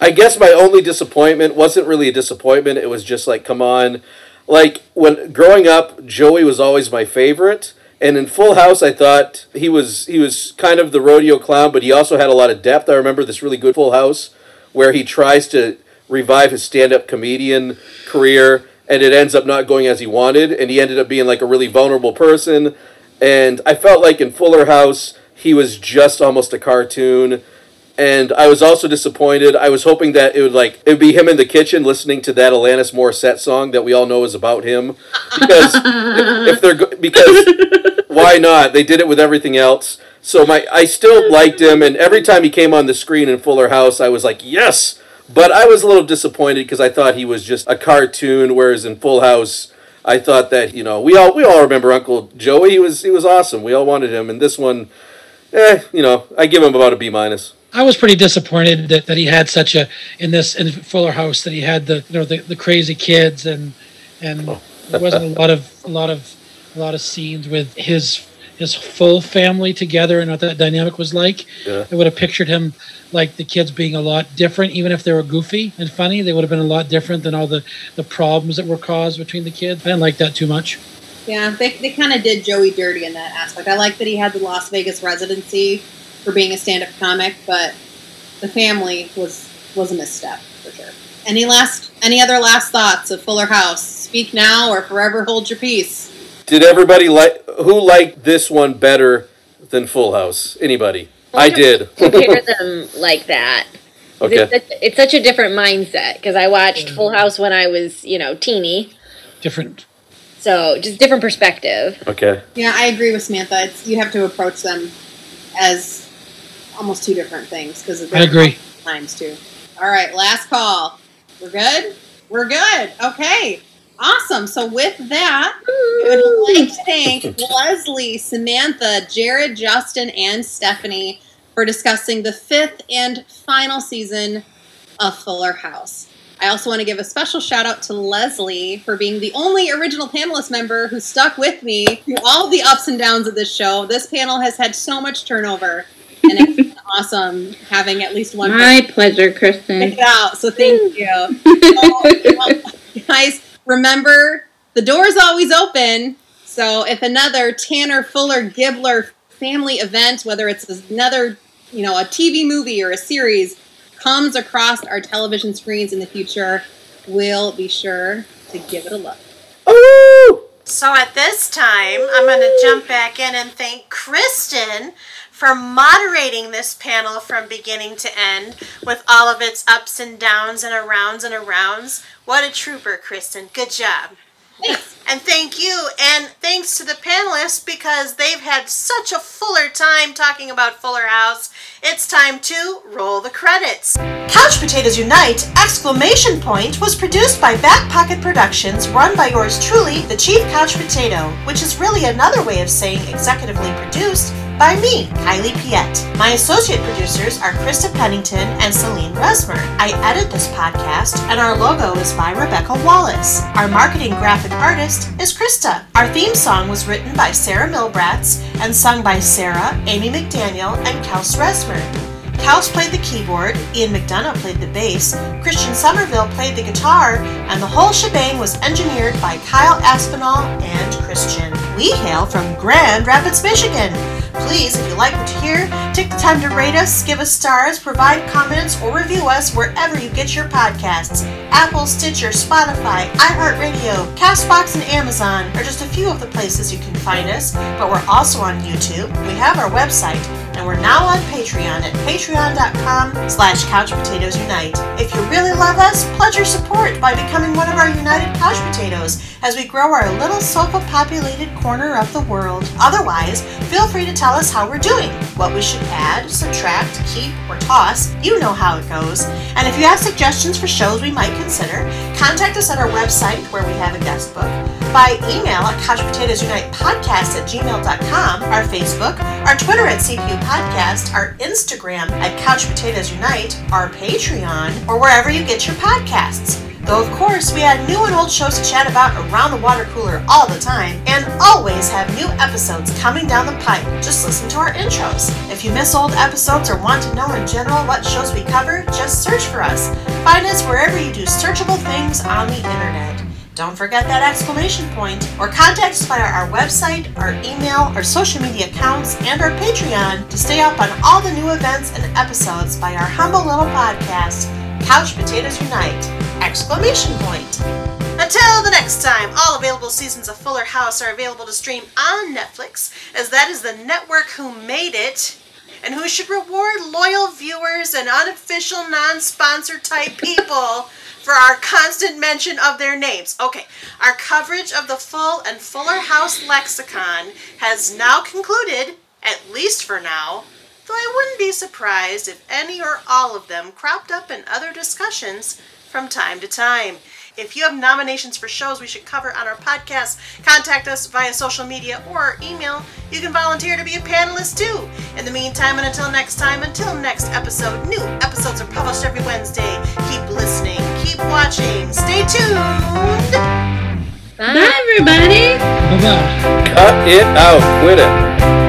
I guess my only disappointment wasn't really a disappointment. It was just like, come on. Like when growing up, Joey was always my favorite. And in Full House, I thought he was he was kind of the rodeo clown, but he also had a lot of depth. I remember this really good Full House where he tries to revive his stand-up comedian career, and it ends up not going as he wanted, and he ended up being like a really vulnerable person. And I felt like in Fuller House, he was just almost a cartoon and I was also disappointed. I was hoping that it would like it would be him in the kitchen listening to that Alanis Morissette song that we all know is about him, because if, <laughs> if they're go- because why not? They did it with everything else. So my I still liked him, and every time he came on the screen in Fuller House, I was like, yes. But I was a little disappointed because I thought he was just a cartoon, whereas in Full House, I thought that you know we all we all remember Uncle Joey. He was he was awesome. We all wanted him, and this one, eh, you know, I give him about a B minus. I was pretty disappointed that, that he had such a in this in Fuller House that he had the you know the, the crazy kids and and oh. there wasn't a lot of a lot of a lot of scenes with his his full family together and what that dynamic was like. Yeah. I would have pictured him like the kids being a lot different, even if they were goofy and funny. They would have been a lot different than all the the problems that were caused between the kids. I didn't like that too much. Yeah, they, they kind of did Joey dirty in that aspect. I like that he had the Las Vegas residency for being a stand-up comic, but the family was was a misstep for sure. Any last any other last thoughts of Fuller House? Speak now or forever hold your peace. Did everybody like who liked this one better than Full House? Anybody? I did. compare <laughs> them like that. Okay. It's such, it's such a different mindset because I watched mm. Full House when I was, you know, teeny. Different. So just different perspective. Okay. Yeah, I agree with Samantha. It's you have to approach them as almost two different things because I agree. times too. All right, last call. We're good. We're good. Okay. Awesome. So with that, I would like to thank Leslie, Samantha, Jared, Justin, and Stephanie for discussing the fifth and final season of Fuller House. I also want to give a special shout out to Leslie for being the only original panelist member who stuck with me through all the ups and downs of this show. This panel has had so much turnover, and it's been awesome having at least one My pleasure, Kristen. pick it out. So thank you. <laughs> So, guys, remember the door is always open. So if another Tanner Fuller Gibbler family event, whether it's another, you know, a TV movie or a series, comes across our television screens in the future, we'll be sure to give it a look. Ooh! So at this time, I'm going to jump back in and thank Kristen for moderating this panel from beginning to end with all of its ups and downs and arounds and arounds. What a trooper, Kristen. Good job. And thank you, and thanks to the panelists because they've had such a fuller time talking about Fuller House. It's time to roll the credits. Couch Potatoes Unite! Exclamation point was produced by Back Pocket Productions, run by yours truly, the Chief Couch Potato, which is really another way of saying executively produced by me, Kylie Piet. My associate producers are Krista Pennington and Celine Resmer. I edit this podcast, and our logo is by Rebecca Wallace. Our marketing graphic artist is Krista. Our theme song was written by Sarah Milbratz and sung by Sarah, Amy McDaniel, and Kels Resmer. Kels played the keyboard, Ian McDonough played the bass, Christian Somerville played the guitar, and the whole shebang was engineered by Kyle Aspinall and Christian. We hail from Grand Rapids, Michigan. Please, if you like what you hear, take the time to rate us, give us stars, provide comments, or review us wherever you get your podcasts. Apple, Stitcher, Spotify, iHeartRadio, Castbox, and Amazon are just a few of the places you can find us, but we're also on YouTube. We have our website, and we're now on Patreon at patreon.com slash couchpotatoesunite. If you really love us, pledge your support by becoming one of our United Couch Potatoes as we grow our little sofa-populated corner of the world. Otherwise, feel free to tell us how we're doing, what we should add, subtract, keep, or toss. You know how it goes. And if you have suggestions for shows we might consider, contact us at our website where we have a guest book, by email at couchpotatoesunitepodcast at gmail.com, our Facebook, our Twitter at CPU Podcast, our Instagram at Couch Potatoes Unite, our Patreon, or wherever you get your podcasts. Though, of course, we add new and old shows to chat about around the water cooler all the time, and always have new episodes coming down the pipe. Just listen to our intros. If you miss old episodes or want to know in general what shows we cover, just search for us. Find us wherever you do searchable things on the internet. Don't forget that exclamation point, or contact us via our website, our email, our social media accounts, and our Patreon to stay up on all the new events and episodes by our humble little podcast, Couch Potatoes Unite! Exclamation point. Until the next time, all available seasons of Fuller House are available to stream on Netflix, as that is the network who made it and who should reward loyal viewers and unofficial non-sponsor type people for our constant mention of their names. Okay, our coverage of the full and Fuller House lexicon has now concluded. at least for now, though I wouldn't be surprised if any or all of them cropped up in other discussions from time to time. If you have nominations for shows we should cover on our podcast, contact us via social media or email. You can volunteer to be a panelist too. In the meantime, and until next time, until next episode, new episodes are published every Wednesday. Keep listening, keep watching, stay tuned. Bye, everybody. Oh bye bye. Cut it out. Quit it.